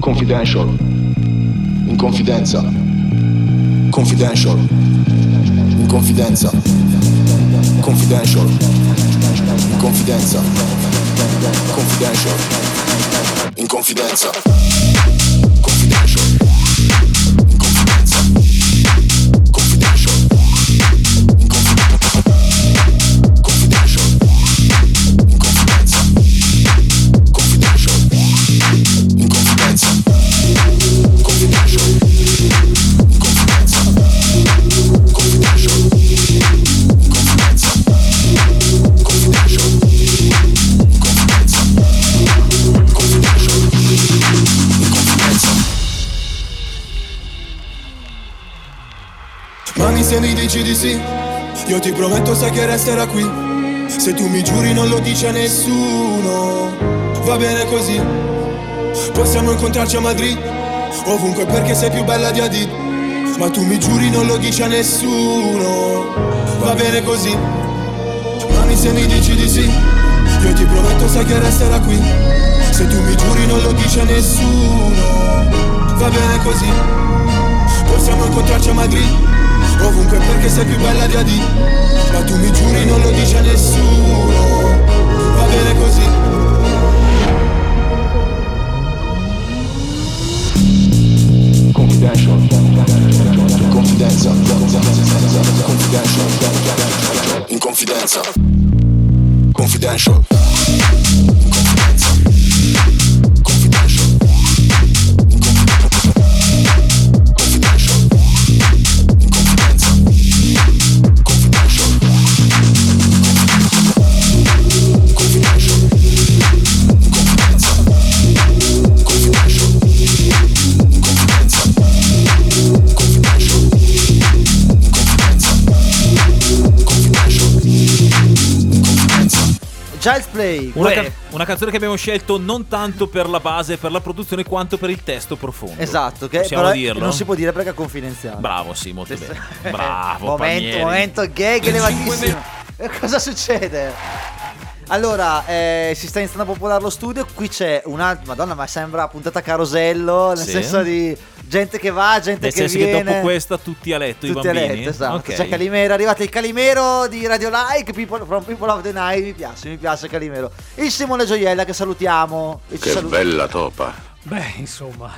Speaker 21: Confidential. In confidenza. Confidential. In confidenza. Confidential. In confidenza. Confidential. In confidenza.
Speaker 20: Se mi dici di sì Io ti prometto sai che resterà qui. Se tu mi giuri non lo dici a nessuno. Va bene così. Possiamo incontrarci a Madrid Ovunque perché sei più bella di Hadid. Ma tu mi giuri non lo dici a nessuno. Va bene così. Mami se mi dici di sì Io ti prometto sai che resterà qui. Se tu mi giuri non lo dici a nessuno. Va bene così. Possiamo incontrarci a Madrid Ovunque perché sei più bella di Hadid Ma tu mi giuri non lo dici a nessuno Va bene così
Speaker 21: Confidential. Confidenza. Confidential. In confidenza. Confidential.
Speaker 1: Child's Play.
Speaker 2: Una, ca- una canzone che abbiamo scelto non tanto per la base per la produzione quanto per il testo profondo.
Speaker 1: Esatto, che
Speaker 2: Possiamo
Speaker 1: però
Speaker 2: dirlo?
Speaker 1: non si può dire perché è confidenziale.
Speaker 2: Bravo, sì, molto bene.
Speaker 1: Eh, <laughs>
Speaker 2: Bravo,
Speaker 1: momento, momento gag elevatissimo. <laughs> Cosa succede? Allora, eh, si sta iniziando a popolare lo studio. Qui c'è un'altra. Madonna, ma sembra puntata carosello. Nel
Speaker 2: Sì.
Speaker 1: senso di gente che va, gente
Speaker 2: Nel
Speaker 1: che
Speaker 2: senso
Speaker 1: viene.
Speaker 2: che dopo questa tutti a letto, i
Speaker 1: Tutti a
Speaker 2: bambini?
Speaker 1: letto, esatto.
Speaker 2: Ok.
Speaker 1: C'è Calimero, è arrivato il Calimero di Radio Like, People, from People of the Night, mi piace, mi piace Calimero. Il Simone Gioiella che salutiamo. e
Speaker 22: Che
Speaker 1: salu-
Speaker 22: bella topa.
Speaker 3: Beh, insomma,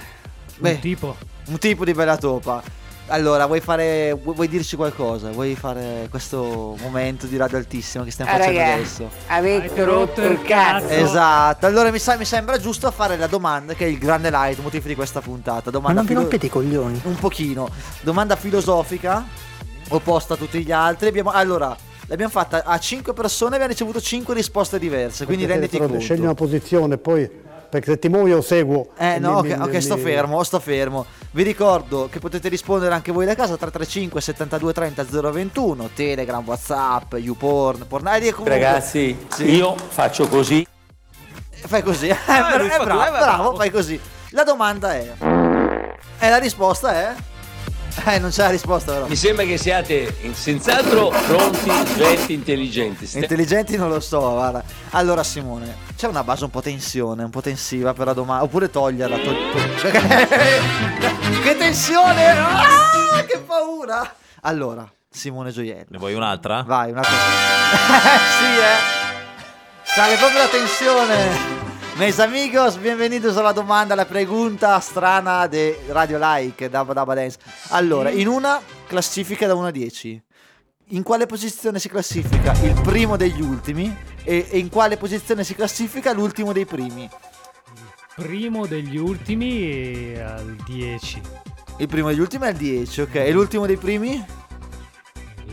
Speaker 1: Beh,
Speaker 3: un tipo.
Speaker 1: Un tipo di bella topa. Allora, vuoi fare. Vuoi, vuoi dirci qualcosa? Vuoi fare questo momento di radio altissimo che stiamo
Speaker 16: Ah,
Speaker 1: facendo
Speaker 16: raga,
Speaker 1: adesso?
Speaker 16: avete rotto il cazzo.
Speaker 1: Esatto, allora mi, sa- mi sembra giusto fare la domanda che è il grande light motivo di questa puntata. Domanda
Speaker 23: non vi
Speaker 1: filo-
Speaker 23: rompete i coglioni.
Speaker 1: Un pochino. Domanda filosofica, opposta a tutti gli altri. Abbiamo, allora, l'abbiamo fatta a 5 persone e abbiamo ricevuto 5 risposte diverse. Quindi
Speaker 23: Perché,
Speaker 1: renditi conto.
Speaker 23: Scegli una posizione, poi perché se ti muovi io seguo.
Speaker 1: Eh
Speaker 23: E
Speaker 1: no,
Speaker 23: mi-
Speaker 1: ok,
Speaker 23: mi-
Speaker 1: ok,
Speaker 23: mi-
Speaker 1: sto fermo, sto fermo. Vi ricordo che potete rispondere anche voi da casa 335 72 30 021, Telegram, Whatsapp, YouPorn, porn. eh, comunque-
Speaker 13: Ragazzi,
Speaker 1: Sì.
Speaker 13: io faccio così.
Speaker 1: Fai così, <laughs> eh,
Speaker 13: lui
Speaker 1: eh,
Speaker 13: fa
Speaker 1: bravo, bravo,
Speaker 13: bravo.
Speaker 1: fai così. La domanda è... E la risposta è... <laughs> Eh, non c'è la risposta però.
Speaker 13: Mi sembra che siate senz'altro pronti, svetti, intelligenti. Ste-
Speaker 1: Intelligenti non lo so, guarda. Allora Simone, c'è una base un po' tensione, un po' tensiva per la domanda. Oppure toglierla. to- to- <laughs> che tensione! Ah, che paura! Allora, Simone Gioiello.
Speaker 2: Ne vuoi un'altra?
Speaker 1: Vai, un'altra. <laughs> sì, eh. Sale proprio la tensione. Mis amigos, bienvenidos a la domanda, la pregunta strana de Radio Like, Dabba Dabba Dance. Allora, in una classifica da 1 a 10, in quale posizione si classifica il primo degli ultimi e, e in quale posizione si classifica l'ultimo dei primi?
Speaker 24: Primo degli ultimi al 10.
Speaker 1: Il primo degli ultimi è il 10, ok. E l'ultimo dei primi?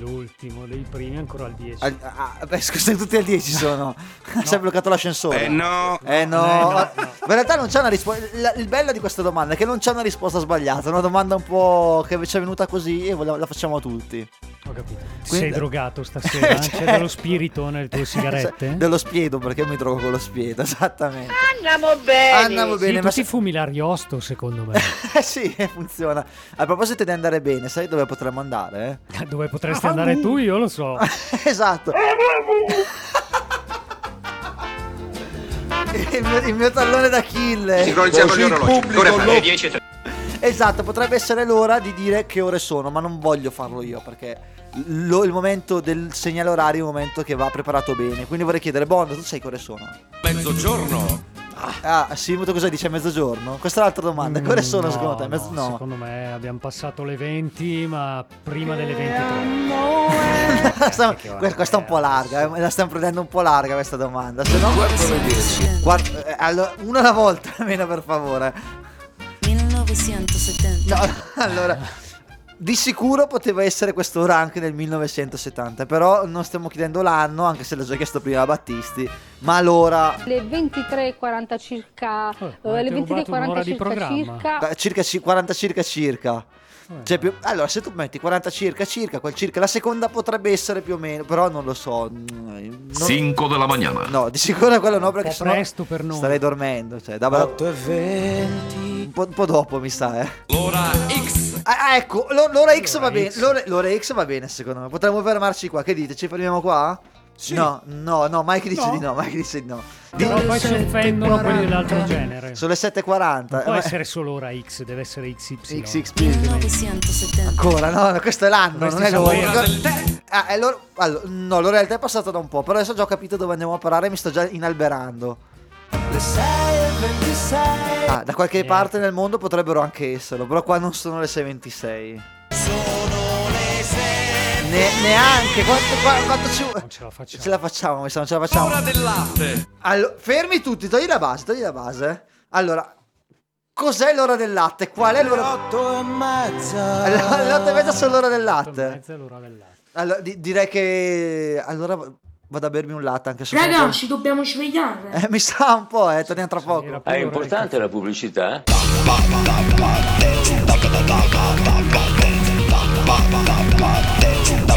Speaker 24: L'ultimo dei primi ancora al 10.
Speaker 1: Al- ah, beh, scusa, tutti al 10 <laughs> sono. <laughs> Si è bloccato l'ascensore.
Speaker 24: Eh, no.
Speaker 1: Eh no.
Speaker 24: Eh, no,
Speaker 1: Ma in realtà non c'è una risposta. Il bello di questa domanda è che non c'è una risposta sbagliata. È una domanda un po' che ci è venuta così e la facciamo a tutti.
Speaker 24: Ho capito.
Speaker 1: Quindi-
Speaker 24: Sei drogato <laughs> stasera?
Speaker 1: Cioè-
Speaker 24: C'è dello spirito nelle tue sigarette?
Speaker 1: Cioè, dello spiedo, perché mi drogo con lo spiedo, esattamente.
Speaker 15: Andiamo bene.
Speaker 1: Andiamo bene,
Speaker 24: Sì,
Speaker 1: ma
Speaker 24: tu
Speaker 1: se-
Speaker 24: ti fumi l'ariosto, secondo me.
Speaker 1: Sì, funziona. A proposito di andare bene, sai dove potremmo andare? eh?
Speaker 24: Dove potresti andare tu? Io lo so. <laughs>
Speaker 1: esatto. <laughs> il, mio, il mio tallone d'Achille.
Speaker 25: Sincronizziamo gli orologi. Ora fa le 10 e tre.
Speaker 1: Esatto, potrebbe essere l'ora di dire che ore sono, ma non voglio farlo io perché lo- il momento del segnale orario è un momento che va preparato bene. Quindi vorrei chiedere, Bond, tu sai che ore sono?
Speaker 22: Mezzogiorno.
Speaker 1: Ah, Simo, tu cosa dici? È mezzogiorno? Questa è l'altra domanda. Che ore sono
Speaker 24: No,
Speaker 1: secondo te? Mezzo-
Speaker 24: no. Secondo me abbiamo passato le 20, ma prima delle 23. <laughs>
Speaker 1: Stiamo- que- questa è un po' larga, eh, me la stiamo prendendo un po' larga questa domanda. Se no, Guarda, eh, allora, una alla volta, <laughs> almeno per favore.
Speaker 6: 1970.
Speaker 1: No, <laughs> allora, di sicuro poteva essere quest'ora anche nel 1970, però non stiamo chiedendo l'anno, anche se l'ho già chiesto prima a Battisti, ma l'ora...
Speaker 26: Le 23.40 circa,
Speaker 24: avete
Speaker 26: le
Speaker 24: rubato
Speaker 26: 23.40
Speaker 24: un'ora di
Speaker 26: circa, circa
Speaker 1: circa ci- 40 circa circa. Cioè, più- allora, se tu metti 40 circa circa, quel circa, la seconda potrebbe essere più o meno, però non lo so. mm, non-
Speaker 22: 5 della mañana.
Speaker 1: No, di sicuro quello no, perché sennò
Speaker 24: presto per noi.
Speaker 1: starei dormendo. Cioè, da
Speaker 9: 8 e 20
Speaker 1: un po', un po' dopo, mi sa, eh.
Speaker 22: L'ora X.
Speaker 1: Ah, ecco, l'o- l'ora X va bene. L'ora, l'ora X va bene, secondo me. Potremmo fermarci qua. Che dite? Ci fermiamo qua? No, no, no, Mike dice
Speaker 3: No.
Speaker 1: di no, Mike dice di no.
Speaker 24: Però poi si offendono quelli dell'altro genere.
Speaker 1: Sono le 7.40.
Speaker 24: Non può
Speaker 1: eh,
Speaker 24: essere solo ora X, deve essere XY.
Speaker 1: XXP. Ancora, no, questo è l'anno,
Speaker 24: Dovresti
Speaker 1: non è l'ora. Ah, è l'ora- allora, no, l'ora del tè è passata da un po', però adesso ho già capito dove andiamo a parare e mi sto già inalberando. Ah, da qualche parte nel mondo potrebbero anche esserlo, però qua non sono le 6.26. Ne- neanche, quanto, qua- quanto ci
Speaker 24: Non ce la facciamo.
Speaker 1: Ce la facciamo, mi sa, non ce la facciamo.
Speaker 22: L'ora del latte.
Speaker 1: Allora, fermi tutti, togli la base, togli la base. Allora, cos'è l'ora del latte? Qual è l'ora? Le 8 e mezza. Le 8 e mezza sono l'ora del latte.
Speaker 24: Mezza è l'ora del latte.
Speaker 1: Allora, di- direi che. Allora vado a bermi un latte anche se.
Speaker 27: Raga,
Speaker 1: sono un
Speaker 27: ci dobbiamo svegliare.
Speaker 1: Eh, mi sa un po', eh, torniamo tra poco.
Speaker 13: È importante la pubblicità?
Speaker 6: I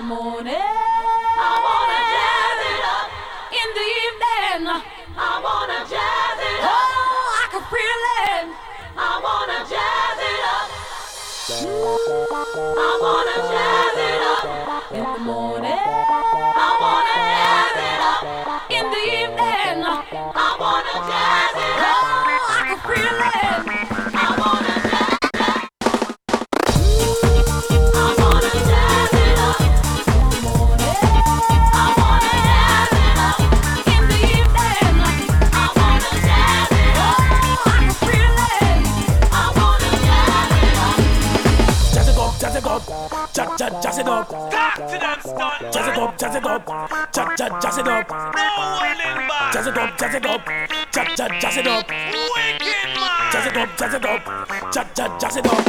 Speaker 6: the morning. I wanna jazz it up in the evening. I wanna jazz it up. Oh, I can feel it. I wanna jazz it up. I wanna jazz it up in the morning. I wanna jazz it up in the evening. I wanna jazz it up. Oh, I can feel it. Jazz, jazz, jazz it up. Jazz it up, jazz it up, jazz, jazz, jazz it up. Jazz it up,
Speaker 9: jazz it up, jazz, jazz, jazz it up. Wicked man. Jazz it up, jazz it up, jazz, jazz, jazz it up.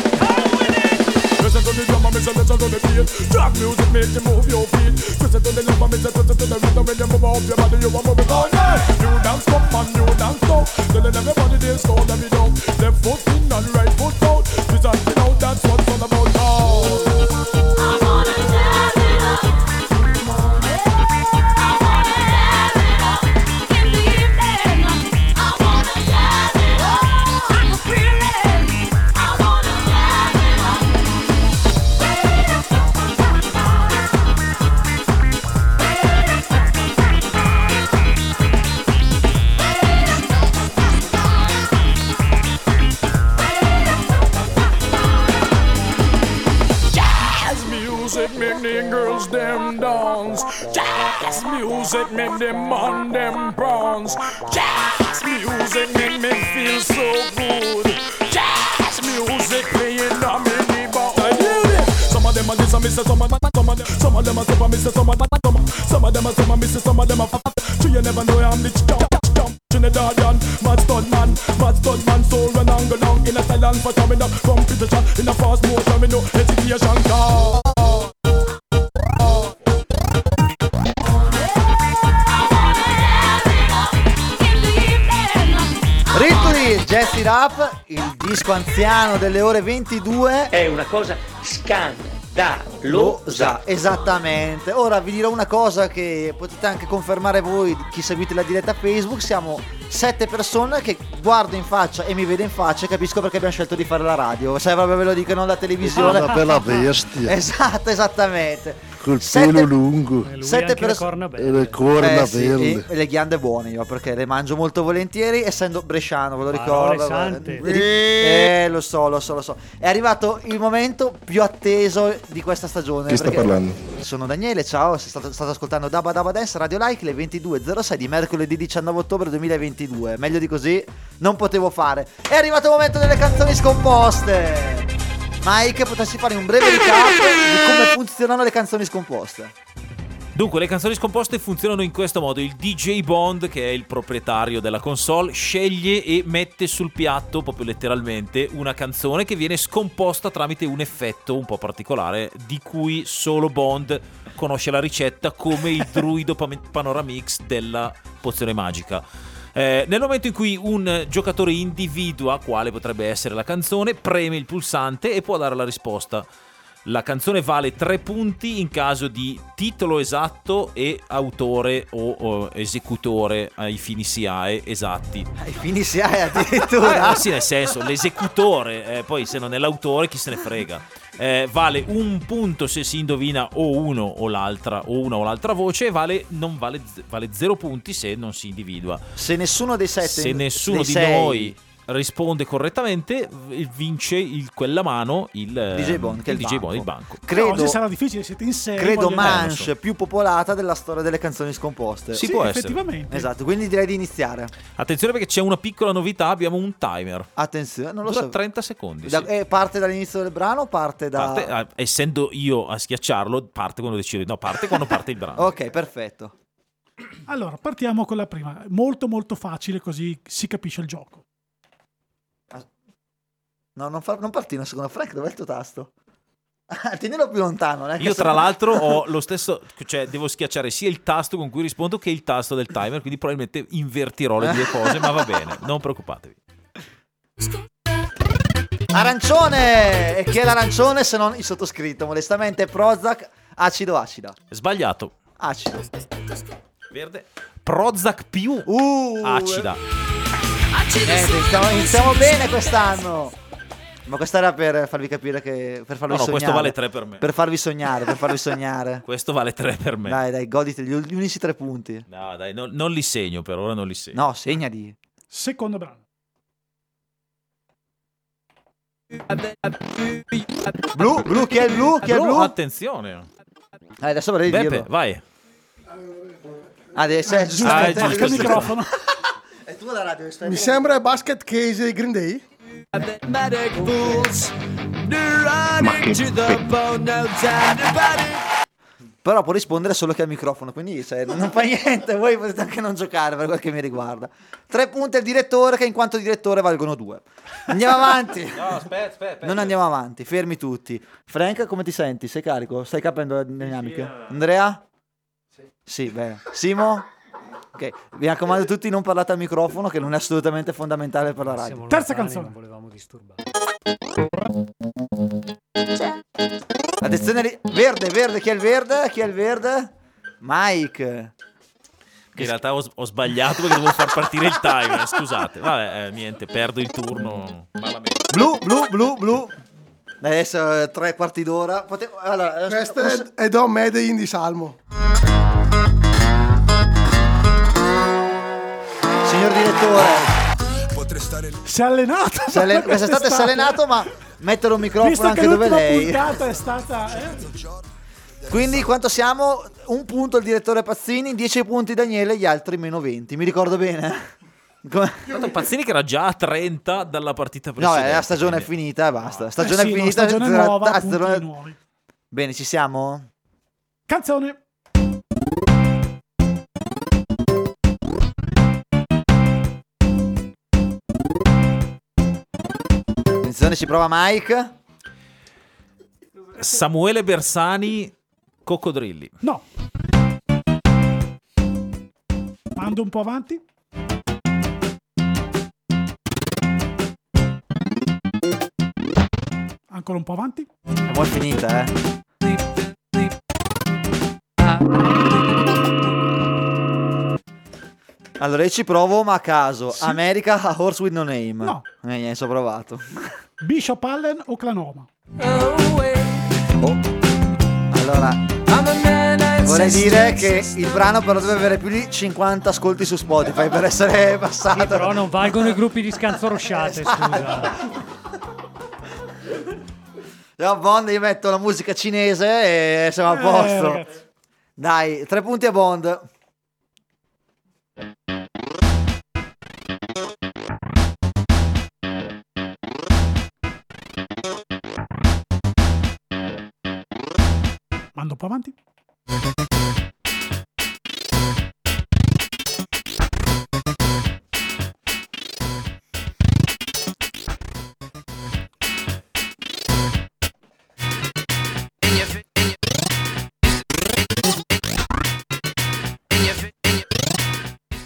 Speaker 9: Listen to the drum and listen, listen to the beat. Drag music make you move your feet. Listen to the love and listen, listen to the rhythm when you move up your body, you are moving all night. New dance come and new dance go. Telling everybody this go, let me know. Left foot in and right foot out. Listen, you know that's what's all about now. Them dance. Jazz music make them man them prawns. Jazz music make me feel so good. Jazz music playing on me. I. Some of them are this and miss some of them, some of them, some of them are super miss some of them, some, some of them are super miss some of them are. So you never know I'm the jump, jump. Trinidadian, mad stud man, mad stud man, so run and go down in a silent for coming up, competition in a fast motion, me no hesitation, car.
Speaker 1: Jesse Rap, il disco anziano delle ore 22.
Speaker 13: È una cosa scandalosa.
Speaker 1: Esattamente. Ora vi dirò una cosa che potete anche confermare voi, chi seguite la diretta Facebook. Siamo sette persone che guardo in faccia e mi vedo in faccia e capisco perché abbiamo scelto di fare la radio. Se proprio ve lo dico, non la televisione.
Speaker 28: Una bella bestia. <laughs>
Speaker 1: Esatto, esattamente.
Speaker 28: Col
Speaker 1: Sette-
Speaker 28: pelo lungo.
Speaker 1: Sette
Speaker 24: anche le
Speaker 1: perso-
Speaker 24: corna
Speaker 28: E le corna
Speaker 1: Eh sì,
Speaker 28: belle.
Speaker 1: e le ghiande buone io perché le mangio molto volentieri essendo bresciano, ve lo ricordo. Eh, lo so, lo so, lo so. È arrivato il momento più atteso di questa stagione.
Speaker 28: Chi sta parlando?
Speaker 1: Sono Daniele, ciao, state, state ascoltando Dabba Dabba Dance Radio Like le 22.06 di mercoledì 19 ottobre 2022. Meglio di così non potevo fare. È arrivato il momento delle canzoni scomposte. Mike, potresti fare un breve recap di come funzionano le canzoni scomposte?
Speaker 2: Dunque, le canzoni scomposte funzionano in questo modo. Il DJ Bond, che è il proprietario della console, sceglie e mette sul piatto, proprio letteralmente, una canzone che viene scomposta tramite un effetto un po' particolare, di cui solo Bond conosce la ricetta come il <laughs> druido panoramix della pozione magica. Eh, nel momento in cui un giocatore individua quale potrebbe essere la canzone, preme il pulsante e può dare la risposta. La canzone vale 3 punti in caso di titolo esatto e autore o, o esecutore ai fini SIAE esatti.
Speaker 1: Ai fini SIAE addirittura?
Speaker 2: Eh, sì, nel senso, l'esecutore, eh, poi se non è l'autore chi se ne frega. Eh, vale un punto se si indovina o uno o l'altra o una o l'altra voce e vale, non vale, vale zero punti se non si individua.
Speaker 1: Se nessuno dei sette
Speaker 2: Se nessuno
Speaker 1: dei
Speaker 2: di
Speaker 1: sei-
Speaker 2: noi risponde correttamente, vince il, quella mano il
Speaker 1: DJ Bond, che è
Speaker 2: il
Speaker 1: il
Speaker 2: DJ
Speaker 1: banco.
Speaker 2: Bond, il banco.
Speaker 1: Credo-
Speaker 3: Oggi sarà difficile, siete in sei.
Speaker 1: Credo manche più popolata della storia delle canzoni scomposte.
Speaker 2: Sì, Sì, può essere.
Speaker 3: effettivamente.
Speaker 1: Esatto, quindi direi di iniziare.
Speaker 2: Attenzione perché c'è una piccola novità, abbiamo un timer.
Speaker 1: Attenzione, non lo
Speaker 2: Dura
Speaker 1: so.
Speaker 2: 30 secondi.
Speaker 1: Da-
Speaker 2: sì.
Speaker 1: eh, parte dall'inizio del brano o parte da...
Speaker 2: Parte- ah, essendo io a schiacciarlo, parte quando decido. No, parte quando parte il brano. <laughs>
Speaker 1: Ok, perfetto.
Speaker 3: Allora, partiamo con la prima. Molto molto facile così si capisce il gioco.
Speaker 1: No, non, fa- non partire secondo Frank, dov'è il tuo tasto? Ah, Tienilo più lontano. che
Speaker 2: Io, tra l'altro, ho <laughs> lo stesso. Cioè, devo schiacciare sia il tasto con cui rispondo che il tasto del timer. Quindi, probabilmente invertirò le due cose. ma va bene, non preoccupatevi.
Speaker 1: Arancione! E chi è l'arancione se non il sottoscritto? Modestamente Prozac, acido acida.
Speaker 2: Sbagliato.
Speaker 1: Acido.
Speaker 2: Verde. Prozac più
Speaker 1: Uh,
Speaker 2: acida.
Speaker 1: Niente, iniziamo, iniziamo bene quest'anno. Ma questa era per farvi capire che. Per farvi
Speaker 2: No, no,
Speaker 1: sognare.
Speaker 2: questo vale tre per me.
Speaker 1: Per farvi sognare, per farvi sognare. <laughs>
Speaker 2: Questo vale 3 per me.
Speaker 1: Dai, dai, goditi gli, gli unici tre punti.
Speaker 2: No, dai, no- non li segno per ora, non li segno.
Speaker 1: No, segnali.
Speaker 3: Secondo brano.
Speaker 1: Blu, blu, chi è il blu? Chi è il blu?
Speaker 2: Attenzione.
Speaker 1: Eh, adesso vorrei
Speaker 2: Beppe,
Speaker 1: dirlo.
Speaker 2: vai.
Speaker 1: Adesso è giusto.
Speaker 2: Ah, è giusto,
Speaker 1: il
Speaker 2: giusto.
Speaker 1: microfono. <laughs> È tu la radio, stai
Speaker 27: Mi sembra il basket case di Green Day.
Speaker 1: Però può rispondere solo chi ha il microfono, quindi cioè, non fa niente, voi potete anche non giocare per quel che mi riguarda. Tre punti al direttore che in quanto direttore valgono due. Andiamo avanti.
Speaker 2: No, aspetta, aspetta.
Speaker 1: Non andiamo avanti, fermi tutti. Frank, come ti senti? Sei carico? Stai capendo le dinamiche? Andrea? Sì. Sì, bene. Simo? Ok, vi raccomando tutti non parlate al microfono che non è assolutamente fondamentale per la radio.
Speaker 24: Siamo
Speaker 3: Terza
Speaker 24: lontani,
Speaker 3: canzone.
Speaker 24: Non volevamo disturbare.
Speaker 1: Attenzione, lì. verde, verde, chi è il verde? Chi è il verde? Mike.
Speaker 2: In realtà ho, ho sbagliato perché dovevo far partire il timer. Scusate. Vabbè, eh, niente, perdo il turno.
Speaker 1: Blu, blu, blu, blu. Adesso eh, tre quarti d'ora. Potevo... Allora, eh,
Speaker 27: Questo
Speaker 1: posso-
Speaker 27: è, è Don Medellin di Salmo.
Speaker 1: Signor direttore,
Speaker 3: Si è allenato.
Speaker 1: si è allen- <laughs> quest'estate si è allenato, ma <laughs> mettere un microfono
Speaker 3: Visto
Speaker 1: anche
Speaker 3: che
Speaker 1: dove lei.
Speaker 3: puntata è stata... eh,
Speaker 1: Quindi quanto siamo? Un punto il direttore Pazzini, 10 punti Daniele, gli altri meno 20. Mi ricordo bene? <laughs> Come-
Speaker 2: Tanto Pazzini che era già a 30 dalla partita
Speaker 1: No,
Speaker 2: precedente.
Speaker 1: eh, la stagione è finita e basta. Stagione
Speaker 3: eh sì,
Speaker 1: è
Speaker 3: no,
Speaker 1: finita.
Speaker 3: stagione
Speaker 1: zero-
Speaker 3: nuova,
Speaker 1: ah,
Speaker 3: punti
Speaker 1: zero-
Speaker 3: nuovi.
Speaker 1: Bene, ci siamo?
Speaker 3: Canzone.
Speaker 1: Attenzione, ci prova Mike.
Speaker 2: Samuele Bersani, Coccodrilli.
Speaker 3: No. Mando un po' avanti. Ancora un po' avanti.
Speaker 1: È molto finita, eh. Allora io ci provo, ma a caso. America a Horse with No Name.
Speaker 3: No.
Speaker 1: Eh, niente, ci ho provato.
Speaker 3: Bishop Allen o Clanoma?
Speaker 1: Allora, vorrei dire che il brano però deve avere più di 50 ascolti su Spotify per essere passato.
Speaker 24: Però non valgono i gruppi di scanzorosciate, scusa.
Speaker 1: Ciao Bond, io metto la musica cinese e siamo a
Speaker 3: Eh,
Speaker 1: posto. Dai, tre punti a Bond.
Speaker 3: avanti.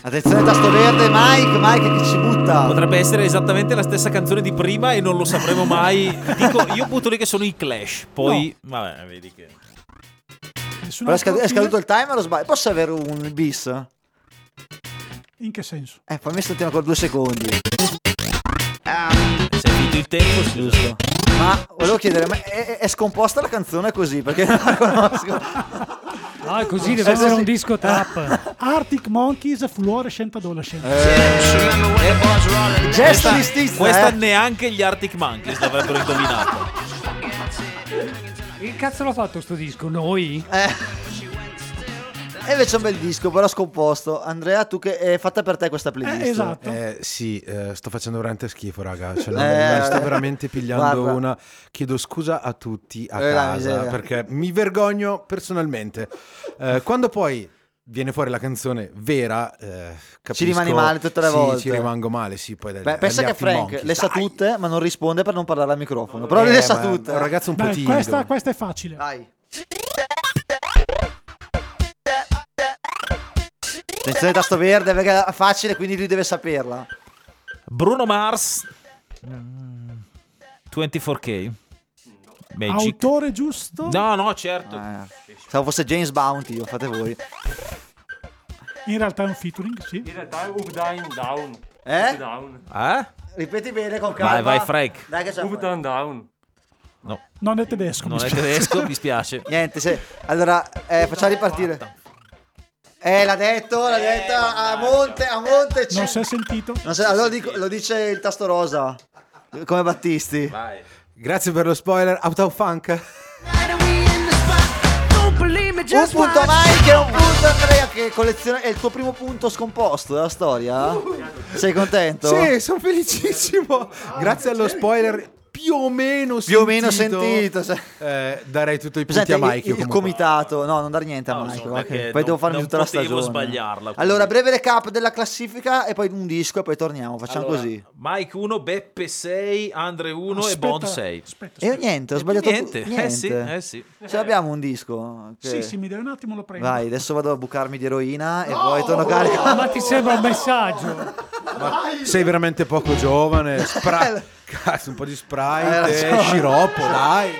Speaker 1: Attenzione tasto verde, Mike, Mike che ci butta.
Speaker 2: Potrebbe essere esattamente la stessa canzone di prima e non lo sapremo mai. <laughs> Dico, io butto lì che sono i Clash, poi... No. Vabbè, vedi che...
Speaker 1: Però è, scad- è scaduto il timer o sbaglio? Posso avere un bis?
Speaker 3: In che senso?
Speaker 1: Eh, fammi stare ancora due secondi.
Speaker 2: Se è finito il tempo.
Speaker 1: Giusto. Ma volevo chiedere, ma è, è scomposta la canzone così? Perché non la conosco. <laughs>
Speaker 24: Ah, è così deve
Speaker 1: Eh,
Speaker 24: essere un disco trap. <laughs>
Speaker 3: Arctic Monkeys Fluorescent Adolescent.
Speaker 1: Eh, gesto di stizza,
Speaker 2: Questa
Speaker 1: eh.
Speaker 2: neanche gli Arctic Monkeys l'avrebbero indovinato.
Speaker 24: Che cazzo l'ha fatto sto disco? Noi?
Speaker 1: Eh. <laughs> E invece è un bel disco, però scomposto. Andrea, tu che è fatta per te questa playlist?
Speaker 3: Eh, esatto.
Speaker 12: Eh, sì, eh, sto facendo veramente schifo, raga. Cioè, non-
Speaker 1: Eh,
Speaker 12: sto
Speaker 1: eh.
Speaker 12: veramente pigliando
Speaker 1: Guarda.
Speaker 12: una. Chiedo scusa a tutti a
Speaker 1: Eh,
Speaker 12: casa
Speaker 1: miseria.
Speaker 12: perché mi vergogno personalmente. Eh, quando poi viene fuori la canzone vera, eh, capisco,
Speaker 1: rimani male tutte le
Speaker 12: sì,
Speaker 1: volte.
Speaker 12: Ci rimango male, sì. Poi
Speaker 1: Beh, pensa che Frank
Speaker 12: Monkeys.
Speaker 1: le sa
Speaker 12: Dai.
Speaker 1: tutte, ma non risponde per non parlare al microfono. Però
Speaker 12: Eh,
Speaker 1: lui le sa tutte.
Speaker 12: è un ragazzo un po'
Speaker 3: Dai,
Speaker 12: timido.
Speaker 3: questa, questa è facile.
Speaker 1: Vai. Attenzione tasto verde perché è facile, quindi lui deve saperla.
Speaker 2: Bruno Mars. mm, 24K. Magic.
Speaker 3: Autore giusto?
Speaker 2: No, no, certo.
Speaker 1: Eh, Stavo fosse James Bounty, lo fate voi.
Speaker 3: In realtà è un featuring, sì.
Speaker 19: In realtà è Up Down Down.
Speaker 1: Eh?
Speaker 19: Up Down.
Speaker 2: Eh?
Speaker 1: Ripeti bene con calma.
Speaker 2: Vai, vai, Frank.
Speaker 1: Dai che c'è.
Speaker 19: Up Down Down.
Speaker 2: No,
Speaker 3: Non è tedesco.
Speaker 2: non è tedesco, mi spiace. <laughs>
Speaker 1: Niente, se... allora eh, facciamo ripartire. Eh, l'ha detto, l'ha detta a monte, a monte.
Speaker 3: Non si è sentito?
Speaker 1: Non se- allora dico- lo dice il tasto rosa. Come Battisti.
Speaker 2: Vai.
Speaker 12: Grazie per lo spoiler. Out of Funk.
Speaker 1: Un punto a Mike e un punto a Andrea che colleziona... È il tuo primo punto scomposto della storia? Sei contento?
Speaker 12: Sì, sono felicissimo. Grazie allo spoiler più o meno
Speaker 1: Più o meno
Speaker 12: sentito,
Speaker 1: sentito. cioè.
Speaker 12: eh, darei tutto i punti
Speaker 1: Presente
Speaker 12: a
Speaker 1: il,
Speaker 12: Mike.
Speaker 1: il
Speaker 12: comunque.
Speaker 1: comitato, no, non dare niente a
Speaker 2: No,
Speaker 1: Mike. che poi devo farmi tutta la stagione.
Speaker 2: sbagliarla, quindi.
Speaker 1: Allora, breve recap della classifica e poi un disco e poi torniamo. Facciamo
Speaker 2: Allora,
Speaker 1: così.
Speaker 2: Mike 1, Beppe 6, Andre 1 e Bond 6.
Speaker 3: Aspetta,
Speaker 1: E niente, ho sbagliato
Speaker 2: Niente,
Speaker 1: tu-
Speaker 2: eh sì, eh sì.
Speaker 1: Ce l'abbiamo un disco. che-
Speaker 3: Sì, sì, mi dai un attimo, lo prendo.
Speaker 1: Vai, adesso vado a bucarmi di eroina e poi torno carico.
Speaker 24: Ma ti sembra un messaggio?
Speaker 12: Sei veramente poco giovane. Spra- <laughs> Cazzo, un po' di
Speaker 1: Hai
Speaker 12: sprite,
Speaker 1: ragione.
Speaker 12: sciroppo, dai.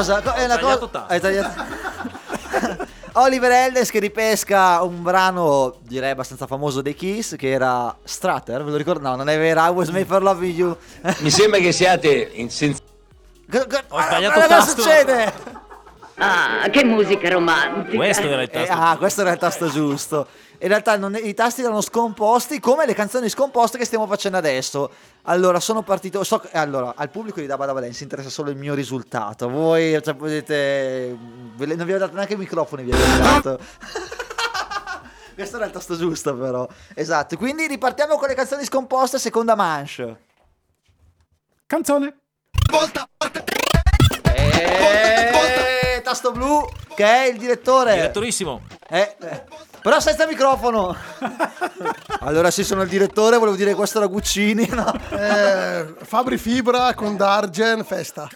Speaker 13: Cosa?
Speaker 1: Co- È una
Speaker 2: tagliato
Speaker 1: cosa.
Speaker 2: tasto.
Speaker 1: Hai tagliato. <laughs> Oliver Eldes che ripesca un brano direi abbastanza famoso dei Kiss che era Strater, ve lo ricordo? No, non è vero, I was made for loving you.
Speaker 13: Mi sembra che siate in
Speaker 1: co-
Speaker 2: Ho sbagliato
Speaker 1: cosa
Speaker 2: tasto.
Speaker 1: succede? <laughs>
Speaker 15: Ah, che musica romantica.
Speaker 2: Questo era il
Speaker 1: Eh,
Speaker 2: tasto.
Speaker 1: ah, questo era il tasto giusto. In realtà non- i tasti erano scomposti come le canzoni scomposte che stiamo facendo adesso. Allora, sono partito. So, allora, al pubblico di Dabba Dance interessa solo il mio risultato. Voi cioè, potete. Non vi ho dato neanche i microfoni, vi avevo dato. <laughs> Questo era il tasto giusto, però. Esatto. Quindi ripartiamo con le canzoni scomposte, seconda manche.
Speaker 3: Canzone.
Speaker 1: Eh, tasto blu, che è il direttore.
Speaker 2: Direttorissimo.
Speaker 1: Eh, eh, Però senza microfono. <laughs> allora sì, sono il direttore, volevo dire questo era Guccini. No?
Speaker 27: Eh, Fabri Fibra con Dargen, festa.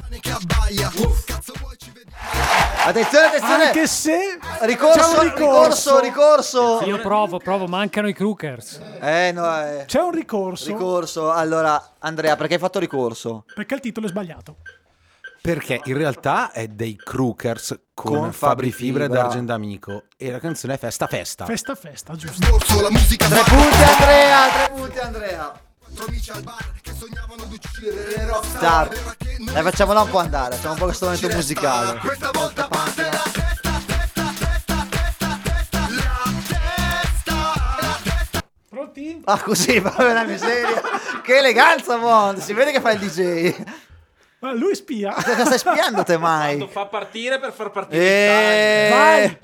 Speaker 1: Attenzione, attenzione.
Speaker 3: Anche se
Speaker 1: Ricorso,
Speaker 3: c'è un
Speaker 1: ricorso, ricorso.
Speaker 24: Io provo, provo, mancano i Crookers.
Speaker 1: Eh no, eh.
Speaker 3: C'è un ricorso
Speaker 1: Ricorso. Allora, Andrea, perché hai fatto ricorso?
Speaker 3: perché il titolo è sbagliato.
Speaker 12: Perché in realtà è dei Crookers con,
Speaker 1: Con
Speaker 12: Fabri Fibra e
Speaker 1: Fibra.
Speaker 12: Dargen D'Amico. E la canzone è Festa Festa.
Speaker 3: Festa festa, giusto.
Speaker 1: Tre punti Andrea, tre punti Andrea. Star. Dai, facciamola un po' andare, facciamo un po' questo momento musicale.
Speaker 3: Pronti?
Speaker 1: Ah, così, va bene la miseria. Che eleganza, Mond. Si vede che fai il DJ.
Speaker 3: Ma lui spia.
Speaker 1: Cosa stai spiando te <laughs> mai?
Speaker 2: Fa partire per far partire il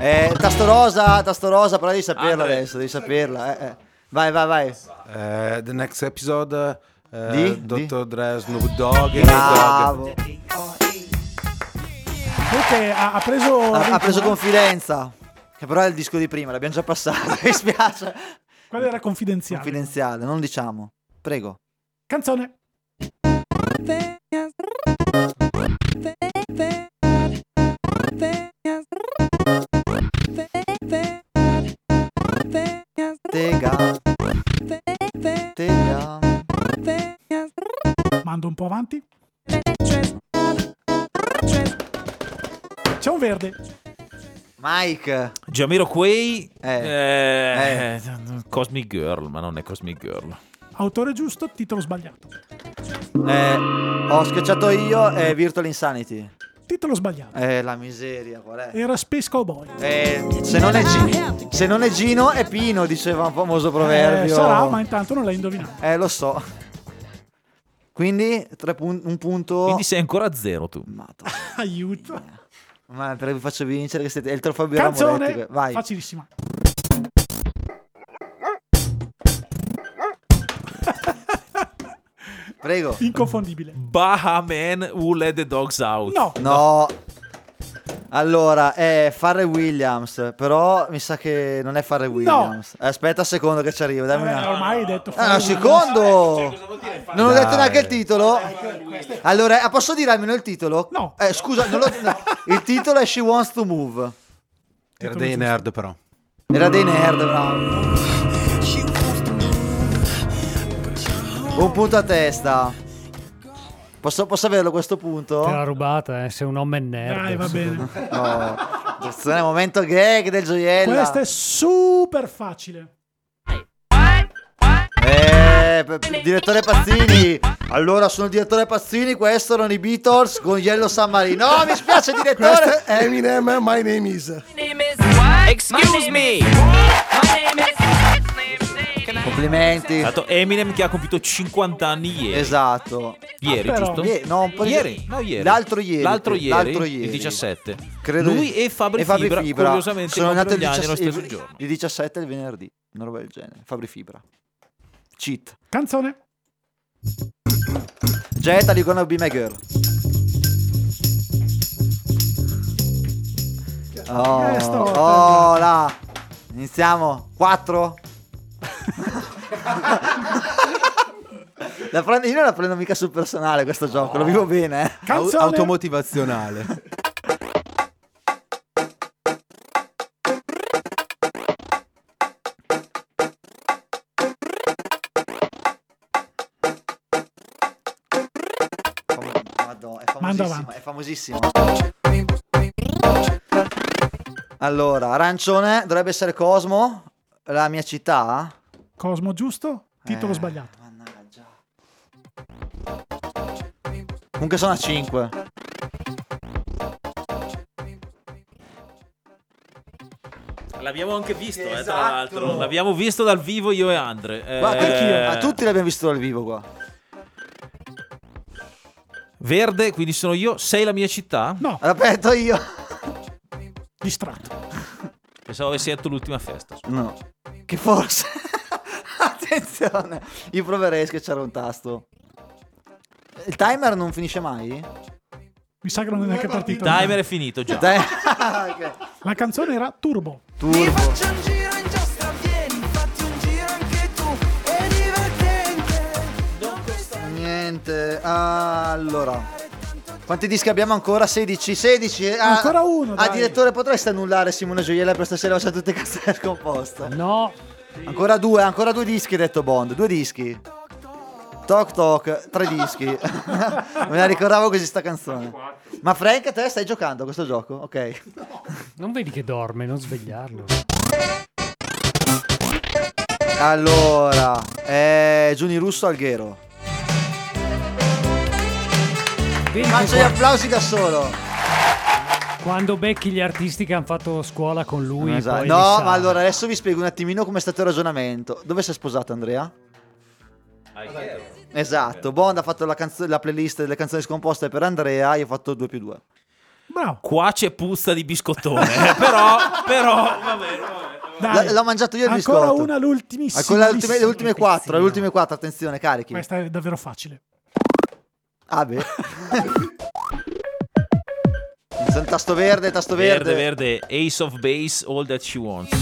Speaker 1: Eh, eh, tasto rosa, tasto rosa, però devi saperla
Speaker 2: Andre.
Speaker 1: adesso, devi saperla. eh, eh. Vai, vai, vai.
Speaker 12: Eh, the next episode eh,
Speaker 1: Di?
Speaker 12: Dr. Dre, Snoop Dogg e
Speaker 1: Bravo.
Speaker 3: Comunque ha, ha preso.
Speaker 1: Ha, ha preso confidenza. Che però è il disco di prima, l'abbiamo già passato. <laughs> Mi spiace.
Speaker 3: Quello era confidenziale.
Speaker 1: Confidenziale, non diciamo. Prego.
Speaker 3: Canzone. Mando un po' avanti. C'è un verde.
Speaker 1: Mike.
Speaker 2: Jamiro Quay,
Speaker 1: Eh.
Speaker 2: Cosmic Girl, ma non è Cosmic Girl.
Speaker 3: Autore giusto, titolo sbagliato.
Speaker 1: Eh, ho schiacciato io e Virtual Insanity.
Speaker 3: Titolo sbagliato.
Speaker 1: Eh, la miseria, qual è?
Speaker 3: Era Space Cowboy.
Speaker 1: Eh, se, non è Gi- se non è Gino è Pino, diceva un famoso
Speaker 3: Eh,
Speaker 1: proverbio.
Speaker 3: sarà, ma intanto non l'hai indovinato.
Speaker 1: Eh, lo so. Quindi tre pun- un punto.
Speaker 2: Quindi sei ancora a zero tu. <laughs>
Speaker 3: Aiuto.
Speaker 1: Ma perché vi faccio vincere che siete... è il trofeo Birra
Speaker 3: Canzone.
Speaker 1: Moretti, Vai.
Speaker 3: Facilissima.
Speaker 1: Prego.
Speaker 3: Inconfondibile.
Speaker 2: Bahaman Who Let the Dogs Out.
Speaker 3: No.
Speaker 1: No. Allora, è Farrell Williams, però mi sa che non è Farrell Williams. Eh, Aspetta un secondo che ci arrivo, dammi
Speaker 3: Eh,
Speaker 1: una...
Speaker 3: ormai hai detto
Speaker 1: Ah, un
Speaker 3: Farrell
Speaker 1: secondo! Non ho detto neanche il titolo. Allora, eh, posso dire almeno il titolo?
Speaker 3: No.
Speaker 1: Eh, scusa, non lo- no. il titolo è She Wants to Move.
Speaker 12: Era dei nerd però.
Speaker 1: Era dei nerd, bravo. Un punto a testa. Posso, posso averlo questo punto?
Speaker 24: Te l'ha rubata, eh, sei un uomo nerd.
Speaker 3: Dai, va bene. <laughs>
Speaker 1: No. Attenzione, momento gag del gioiella.
Speaker 3: Questo è super facile.
Speaker 1: Eh, direttore Pazzini. Allora, sono il direttore Pazzini. Questo erano i Beatles con Yellow Submarine. No, mi spiace,
Speaker 27: Questo
Speaker 1: direttore.
Speaker 27: è Eminem, My Name Is.
Speaker 22: Excuse me.
Speaker 1: Complimenti.
Speaker 2: Eminem che ha compiuto 50 anni ieri.
Speaker 1: Esatto.
Speaker 2: Ieri,
Speaker 3: Ah, però.
Speaker 2: giusto?
Speaker 1: Ie- no, un po' di-
Speaker 2: ieri, no, ieri.
Speaker 1: L'altro ieri.
Speaker 2: L'altro ieri,
Speaker 1: L'altro
Speaker 2: il
Speaker 1: ieri.
Speaker 2: 17.
Speaker 1: Credo
Speaker 2: Lui
Speaker 1: di-
Speaker 2: e Fabri, Fibra, curiosamente
Speaker 1: sono nati il,
Speaker 2: compirono gli anni
Speaker 1: 17
Speaker 2: nello stesso
Speaker 1: il-
Speaker 2: giorno.
Speaker 1: il 17 e il venerdì, una roba del genere. Fabri Fibra. Cheat.
Speaker 3: Canzone.
Speaker 1: Jet, are you gonna be my girl? Oh, oh, là. Iniziamo. 4. La prendo- io non la prendo mica sul personale questo gioco, lo vivo bene. Eh.
Speaker 12: Au-
Speaker 3: Canzone.
Speaker 12: automotivazionale.
Speaker 1: È famosissima. Allora, arancione dovrebbe essere Cosmo, la mia città.
Speaker 3: Cosmo giusto, titolo
Speaker 1: Eh.
Speaker 3: sbagliato.
Speaker 1: Mannaggia. Comunque sono a 5.
Speaker 2: L'abbiamo anche visto, eh, tra
Speaker 1: Esatto.
Speaker 2: l'altro. L'abbiamo visto dal vivo io e Andre. Eh,
Speaker 1: Ma Ma tutti l'abbiamo visto dal vivo qua.
Speaker 2: Verde, quindi sono io. Sei la mia città?
Speaker 3: No,
Speaker 1: Aspetta io.
Speaker 3: distratto.
Speaker 2: Pensavo avessi detto l'ultima festa.
Speaker 1: No. Che forse. <laughs> Attenzione. Io proverei a schiacciare un tasto. Il timer non finisce mai?
Speaker 3: Mi sa che non è neanche partito.
Speaker 2: Il timer è finito già.
Speaker 1: Dai. <laughs> Ok.
Speaker 3: La canzone era Turbo.
Speaker 1: Turbo. Niente. Allora. Quanti dischi abbiamo ancora? 16. 16. Ah,
Speaker 3: Ancora uno,
Speaker 1: Ah,
Speaker 3: dai.
Speaker 1: direttore, potresti annullare Simone Gioiella per stasera? Facciamo tutte casse scomposte.
Speaker 24: No.
Speaker 1: Ancora due, ancora due dischi, ha detto Bond. Due dischi. Toc toc, tre dischi. <laughs> Me la ricordavo così sta canzone. Ma Frank, te stai giocando a questo gioco? Ok.
Speaker 24: Non vedi che dorme, non svegliarlo.
Speaker 1: Allora, eh, Giuni Russo Alghero. Faccio gli applausi da solo.
Speaker 24: Quando becchi gli artisti che hanno fatto scuola con lui,
Speaker 1: Esatto.
Speaker 24: poi
Speaker 1: No, ma allora adesso vi spiego un attimino come è stato il ragionamento. Dove sei sposato, Andrea? Esatto, Bond ha fatto la, canzo- la playlist delle canzoni scomposte per Andrea, io ho fatto 2 più 2.
Speaker 3: Bravo.
Speaker 2: Qua c'è puzza di biscottone, eh, però, però, <laughs> vabbè,
Speaker 3: Dai.
Speaker 1: L'ho mangiato io il
Speaker 3: Ancora
Speaker 1: biscotto.
Speaker 3: una, l'ultimissima.
Speaker 1: Quella- le ultime, le ultime quattro, le ultime quattro, attenzione, carichi.
Speaker 3: Questa è davvero facile.
Speaker 1: Ah, beh. Tasto verde, tasto
Speaker 2: verde,
Speaker 1: verde.
Speaker 2: verde, Ace of Base, All That She Wants.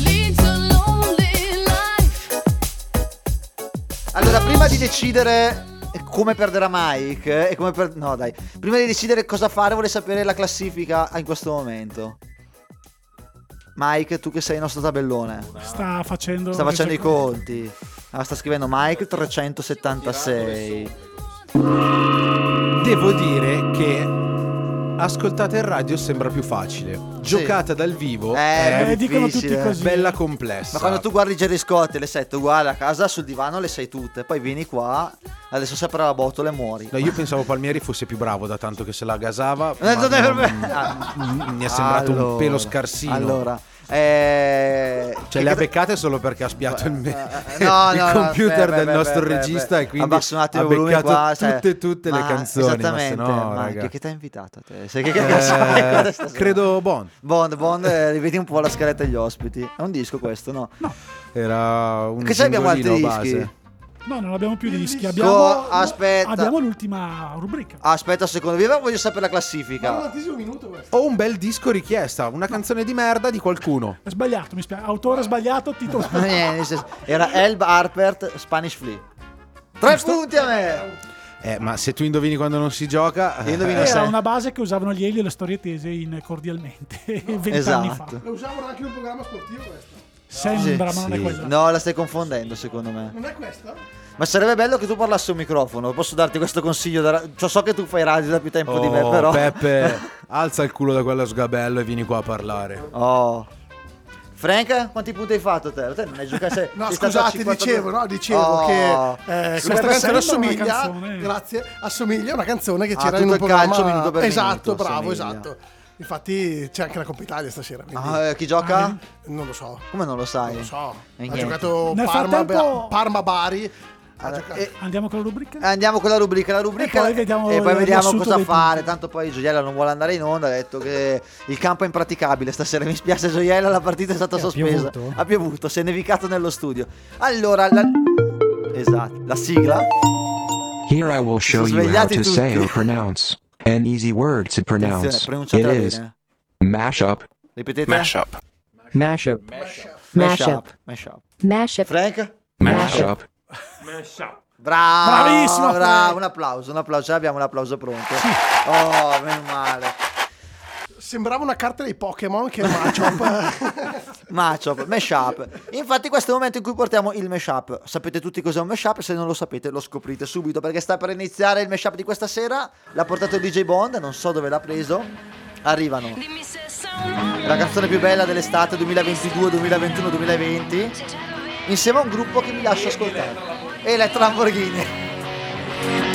Speaker 1: Allora, prima di decidere come perderà Mike e come per... No, dai. Prima di decidere cosa fare, vorrei sapere la classifica in questo momento. Mike, tu che sei il nostro tabellone.
Speaker 3: Sta facendo.
Speaker 1: Sta facendo i conti. Ah, sta scrivendo Mike 376.
Speaker 12: Devo dire che ascoltata in radio sembra più facile. Giocata dal vivo
Speaker 1: Eh,
Speaker 12: è
Speaker 1: dicono tutti
Speaker 12: difficile,
Speaker 1: così.
Speaker 12: bella complessa.
Speaker 1: Ma quando tu guardi Jerry Scott e le sette uguali a casa sul divano le sai tutte. Poi vieni qua, adesso si apre la botola e muori.
Speaker 12: No, io pensavo Palmieri fosse più bravo da tanto che se la gasava.
Speaker 1: Eh,
Speaker 12: ma
Speaker 1: non è per me.
Speaker 12: Mi è sembrato un
Speaker 1: Allora,
Speaker 12: pelo scarsino.
Speaker 1: Allora, eh,
Speaker 12: Cioè, le ha beccate solo perché ha spiato il, me- <laughs>
Speaker 1: No,
Speaker 12: il
Speaker 1: no, no,
Speaker 12: computer
Speaker 1: beh,
Speaker 12: del
Speaker 1: beh,
Speaker 12: nostro
Speaker 1: beh,
Speaker 12: regista e quindi ha beccato
Speaker 1: qua, cioè-
Speaker 12: tutte, tutte le
Speaker 1: Ma
Speaker 12: canzoni. Ma se
Speaker 1: Esattamente,
Speaker 12: no,
Speaker 1: ma
Speaker 12: raga.
Speaker 1: che, ti ha invitato a te? Sai che, che
Speaker 12: Eh, credo Bond.
Speaker 1: Bond, Bond, eh, rivedi un po' la scaletta degli ospiti. È un disco questo, no?
Speaker 12: Era un
Speaker 1: Che se abbiamo altri dischi?
Speaker 12: base.
Speaker 3: No, non abbiamo più dischi.
Speaker 1: Oh,
Speaker 3: Abbiamo,
Speaker 1: aspetta.
Speaker 3: abbiamo l'ultima rubrica.
Speaker 1: Aspetta un secondo, io voglio sapere la classifica.
Speaker 12: Ho un bel disco richiesta, una canzone di merda di qualcuno.
Speaker 3: È sbagliato, mi spiace. Autore sbagliato, titolo <laughs>
Speaker 1: Eh, nel senso, Era Elb Harpert Spanish Flea. Tre punti a me!
Speaker 12: Eh, ma se tu indovini quando non si gioca.
Speaker 1: Io indovino
Speaker 12: eh,
Speaker 3: Era una base che usavano gli Elio e le storie tese in cordialmente <laughs> fa.
Speaker 1: Esatto.
Speaker 27: Lo usavano anche in un programma sportivo questo.
Speaker 3: Sembra,
Speaker 1: Sì,
Speaker 3: ma non è
Speaker 1: sì.
Speaker 3: quella.
Speaker 1: No, la stai confondendo secondo me.
Speaker 27: Non è questa?
Speaker 1: Ma sarebbe bello che tu parlassi un microfono. Posso darti questo consiglio? da ra- cioè, so che tu fai radio da più tempo di me,
Speaker 12: Oh,
Speaker 1: però.
Speaker 12: Peppe, <laughs> alza il culo da quello sgabello e vieni qua a parlare.
Speaker 1: Oh. Frank, quanti punti hai fatto te? Te non hai giocato. sei-
Speaker 27: No,
Speaker 1: sei
Speaker 27: scusate,
Speaker 1: 52.
Speaker 27: dicevo, no, dicevo
Speaker 1: Oh.
Speaker 27: che eh, questa canzone assomiglia,
Speaker 3: canzone.
Speaker 27: grazie, assomiglia a una canzone che
Speaker 1: Ah,
Speaker 27: c'era in
Speaker 1: tutto
Speaker 27: un
Speaker 1: il
Speaker 27: programma.
Speaker 1: calcio minuto per
Speaker 27: esatto,
Speaker 1: minuto,
Speaker 27: bravo,
Speaker 1: assomiglia.
Speaker 27: esatto. Infatti c'è anche la Coppa Italia stasera. quindi-
Speaker 1: Ah, eh, chi gioca?
Speaker 27: Non lo so.
Speaker 1: Come non lo sai?
Speaker 27: Non lo so.
Speaker 1: E
Speaker 27: Ha giocato Parma,
Speaker 3: frattempo-
Speaker 27: Parma Bari. Ha
Speaker 1: Allora, e-
Speaker 3: Andiamo con la rubrica?
Speaker 1: Andiamo con la rubrica, la rubrica
Speaker 3: E poi vediamo
Speaker 1: e poi vediamo cosa fare. Tanto poi Gioiella non vuole andare in onda. Ha detto che il campo è impraticabile stasera. Mi spiace, Gioiella. La partita è stata
Speaker 24: ha
Speaker 1: sospesa.
Speaker 24: piovuto?
Speaker 1: Ha piovuto, si è nevicato nello studio. Allora, la... esatto, la sigla.
Speaker 28: Here I will show you how
Speaker 1: svegliati
Speaker 28: to say
Speaker 1: tutti.
Speaker 28: or pronounce an easy word to pronounce. It is mashup.
Speaker 1: Ripetete.
Speaker 28: Mashup.
Speaker 24: Mashup.
Speaker 1: Mashup. Mashup.
Speaker 29: Mashup.
Speaker 1: Frank?
Speaker 28: Mashup.
Speaker 1: Bravo,
Speaker 3: Bravissimo,
Speaker 1: bravo.
Speaker 3: Frank.
Speaker 1: Un applauso, un applauso. Ce l'abbiamo un applauso pronto. Oh, meno male.
Speaker 27: Sembrava una carta dei Pokémon che è matchup. <laughs>
Speaker 1: Matchup, mashup. Infatti questo è il momento in cui portiamo il mashup. Sapete tutti cos'è un mashup? Se non lo sapete lo scoprite subito perché sta per iniziare il mashup di questa sera. L'ha portato DJ Bond, non so dove l'ha preso. Arrivano. La canzone più bella dell'estate 2022, 2021, 2020. Insieme a un gruppo che vi lascio ascoltare. Electra Lamborghini.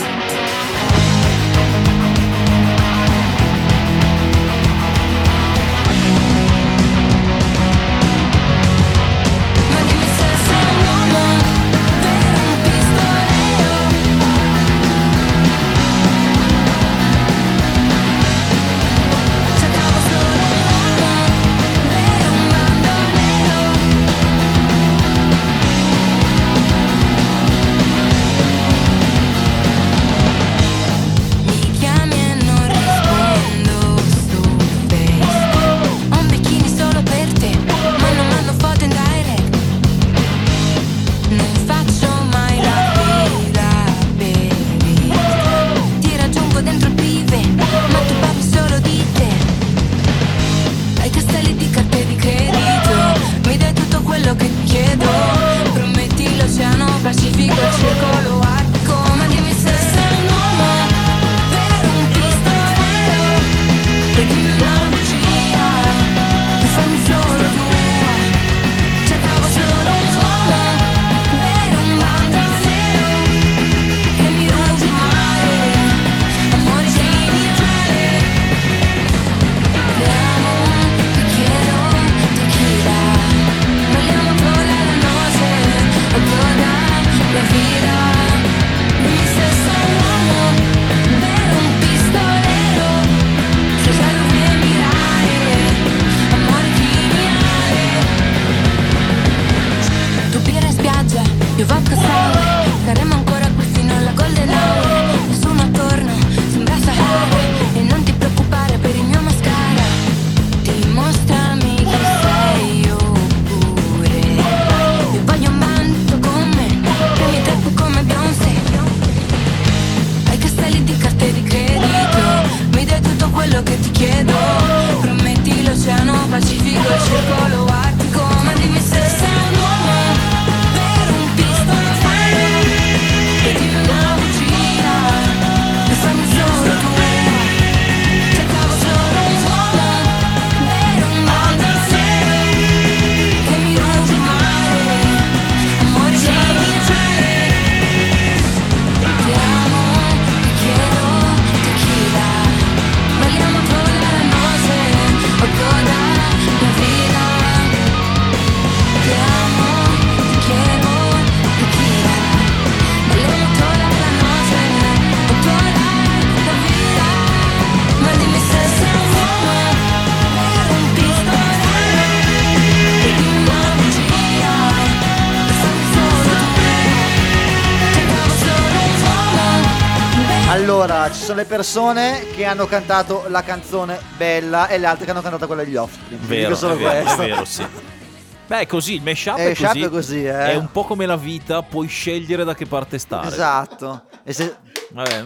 Speaker 1: Allora, ci sono le persone che hanno cantato la canzone bella e le altre che hanno cantato quella degli Offspring.
Speaker 2: Vero,
Speaker 1: solo
Speaker 2: è vero,
Speaker 1: questo.
Speaker 2: è vero, sì. Beh, è così, il mashup
Speaker 1: Eh,
Speaker 2: è
Speaker 1: mashup
Speaker 2: così.
Speaker 1: è così, eh.
Speaker 2: È un po' come la vita, puoi scegliere da che parte stare.
Speaker 1: Esatto. E se-
Speaker 2: Vabbè.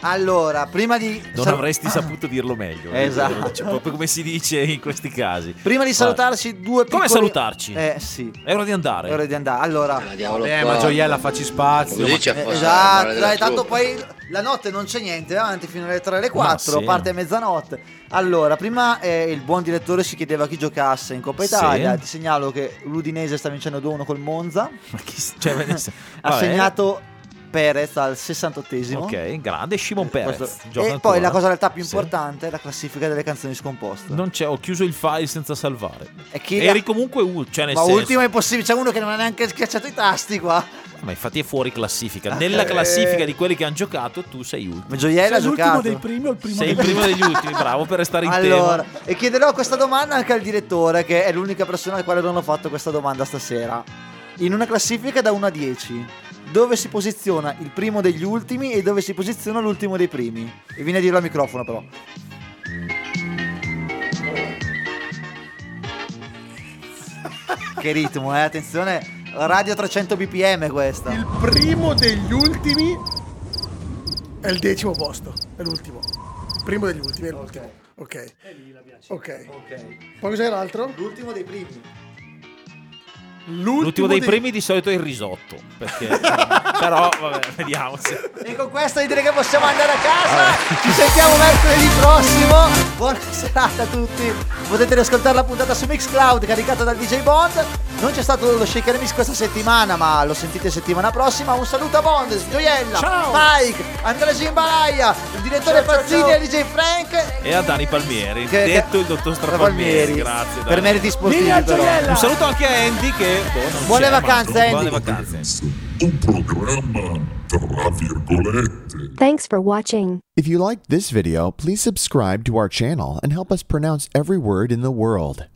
Speaker 1: Allora, prima di
Speaker 2: Non
Speaker 1: sal-
Speaker 2: avresti <laughs> saputo dirlo meglio.
Speaker 1: Esatto.
Speaker 2: Cioè, proprio come si dice in questi casi.
Speaker 1: Prima di salutarci, due piccoli...
Speaker 2: Come salutarci?
Speaker 1: Eh, sì.
Speaker 2: È ora di andare.
Speaker 1: È ora di andare. Allora,
Speaker 12: Eh, ma gioiella, facci spazio.
Speaker 1: Eh, esatto, dai, tanto poi la notte non c'è niente, va avanti fino alle 3 alle 4,
Speaker 2: sì.
Speaker 1: parte a mezzanotte. Allora, prima eh, il buon direttore si chiedeva chi giocasse in Coppa Italia.
Speaker 2: Sì.
Speaker 1: Ti segnalo che l'Udinese sta vincendo 2-1 col Monza.
Speaker 2: Ma chi cioè, <laughs>
Speaker 1: ha
Speaker 2: Vabbè.
Speaker 1: segnato Perez al 68esimo.
Speaker 2: Ok, grande Shimon Perez.
Speaker 1: Questo-
Speaker 2: gioca
Speaker 1: E
Speaker 2: ancora.
Speaker 1: poi la cosa in realtà più
Speaker 2: Sì.
Speaker 1: importante è la classifica delle canzoni scomposte.
Speaker 2: Non c'è, ho chiuso il file senza salvare.
Speaker 1: E chi-
Speaker 2: Eri comunque u- cioè
Speaker 1: Ma
Speaker 2: senso-
Speaker 1: ultimo è impossibile, c'è uno che non ha neanche schiacciato i tasti qua.
Speaker 2: Ma infatti è fuori classifica. Nella classifica di quelli che hanno giocato, tu sei ultimo.
Speaker 3: Sei l'ultimo
Speaker 1: giocato.
Speaker 3: dei primi o il primo
Speaker 2: Sei il
Speaker 3: degli
Speaker 2: primo
Speaker 3: ultimi?
Speaker 2: degli ultimi, bravo per restare in
Speaker 1: Allora,
Speaker 2: tema.
Speaker 1: e chiederò questa domanda anche al direttore, che è l'unica persona al quale non ho fatto questa domanda stasera. In una classifica da 1 a 10, dove si posiziona il primo degli ultimi e dove si posiziona l'ultimo dei primi? E viene a dirlo al microfono, però. che ritmo, eh? Attenzione, radio 300 bpm questa.
Speaker 27: Il primo degli ultimi è il decimo posto. È l'ultimo. Il primo degli ultimi è l'ultimo. Ok. Ok. Poi cos'era l'altro?
Speaker 1: L'ultimo dei primi.
Speaker 2: L'ultimo dei primi di solito è il risotto. Perché... <laughs> Però, vabbè, vediamo. se-
Speaker 1: E con questo direi che possiamo andare a casa. Ci sentiamo mercoledì prossimo. Buona serata a tutti. Potete riascoltare la puntata su Mixcloud caricata dal DJ Bond. Non c'è stato lo Shaker Mix questa settimana, ma lo sentite settimana prossima. Un saluto a Bond, Gioiella,
Speaker 3: Ciao.
Speaker 1: Mike, Andrea Gimbalaia, il direttore
Speaker 27: Ciao,
Speaker 1: Pazzini
Speaker 27: ciao.
Speaker 1: e DJ Frank.
Speaker 2: E a Dani Palmieri,
Speaker 1: Che-
Speaker 2: detto il dottor Strapalmieri. Grazie.
Speaker 1: Per
Speaker 2: Dani.
Speaker 1: meriti sportivi.
Speaker 2: Un saluto anche a Andy che boh,
Speaker 1: Buone vacanze, Andy.
Speaker 2: Buone vacanze.
Speaker 29: Un programma tra virgolette.
Speaker 30: Thanks for watching.
Speaker 31: If you liked this video, please subscribe to our channel and help us pronounce every word in the world.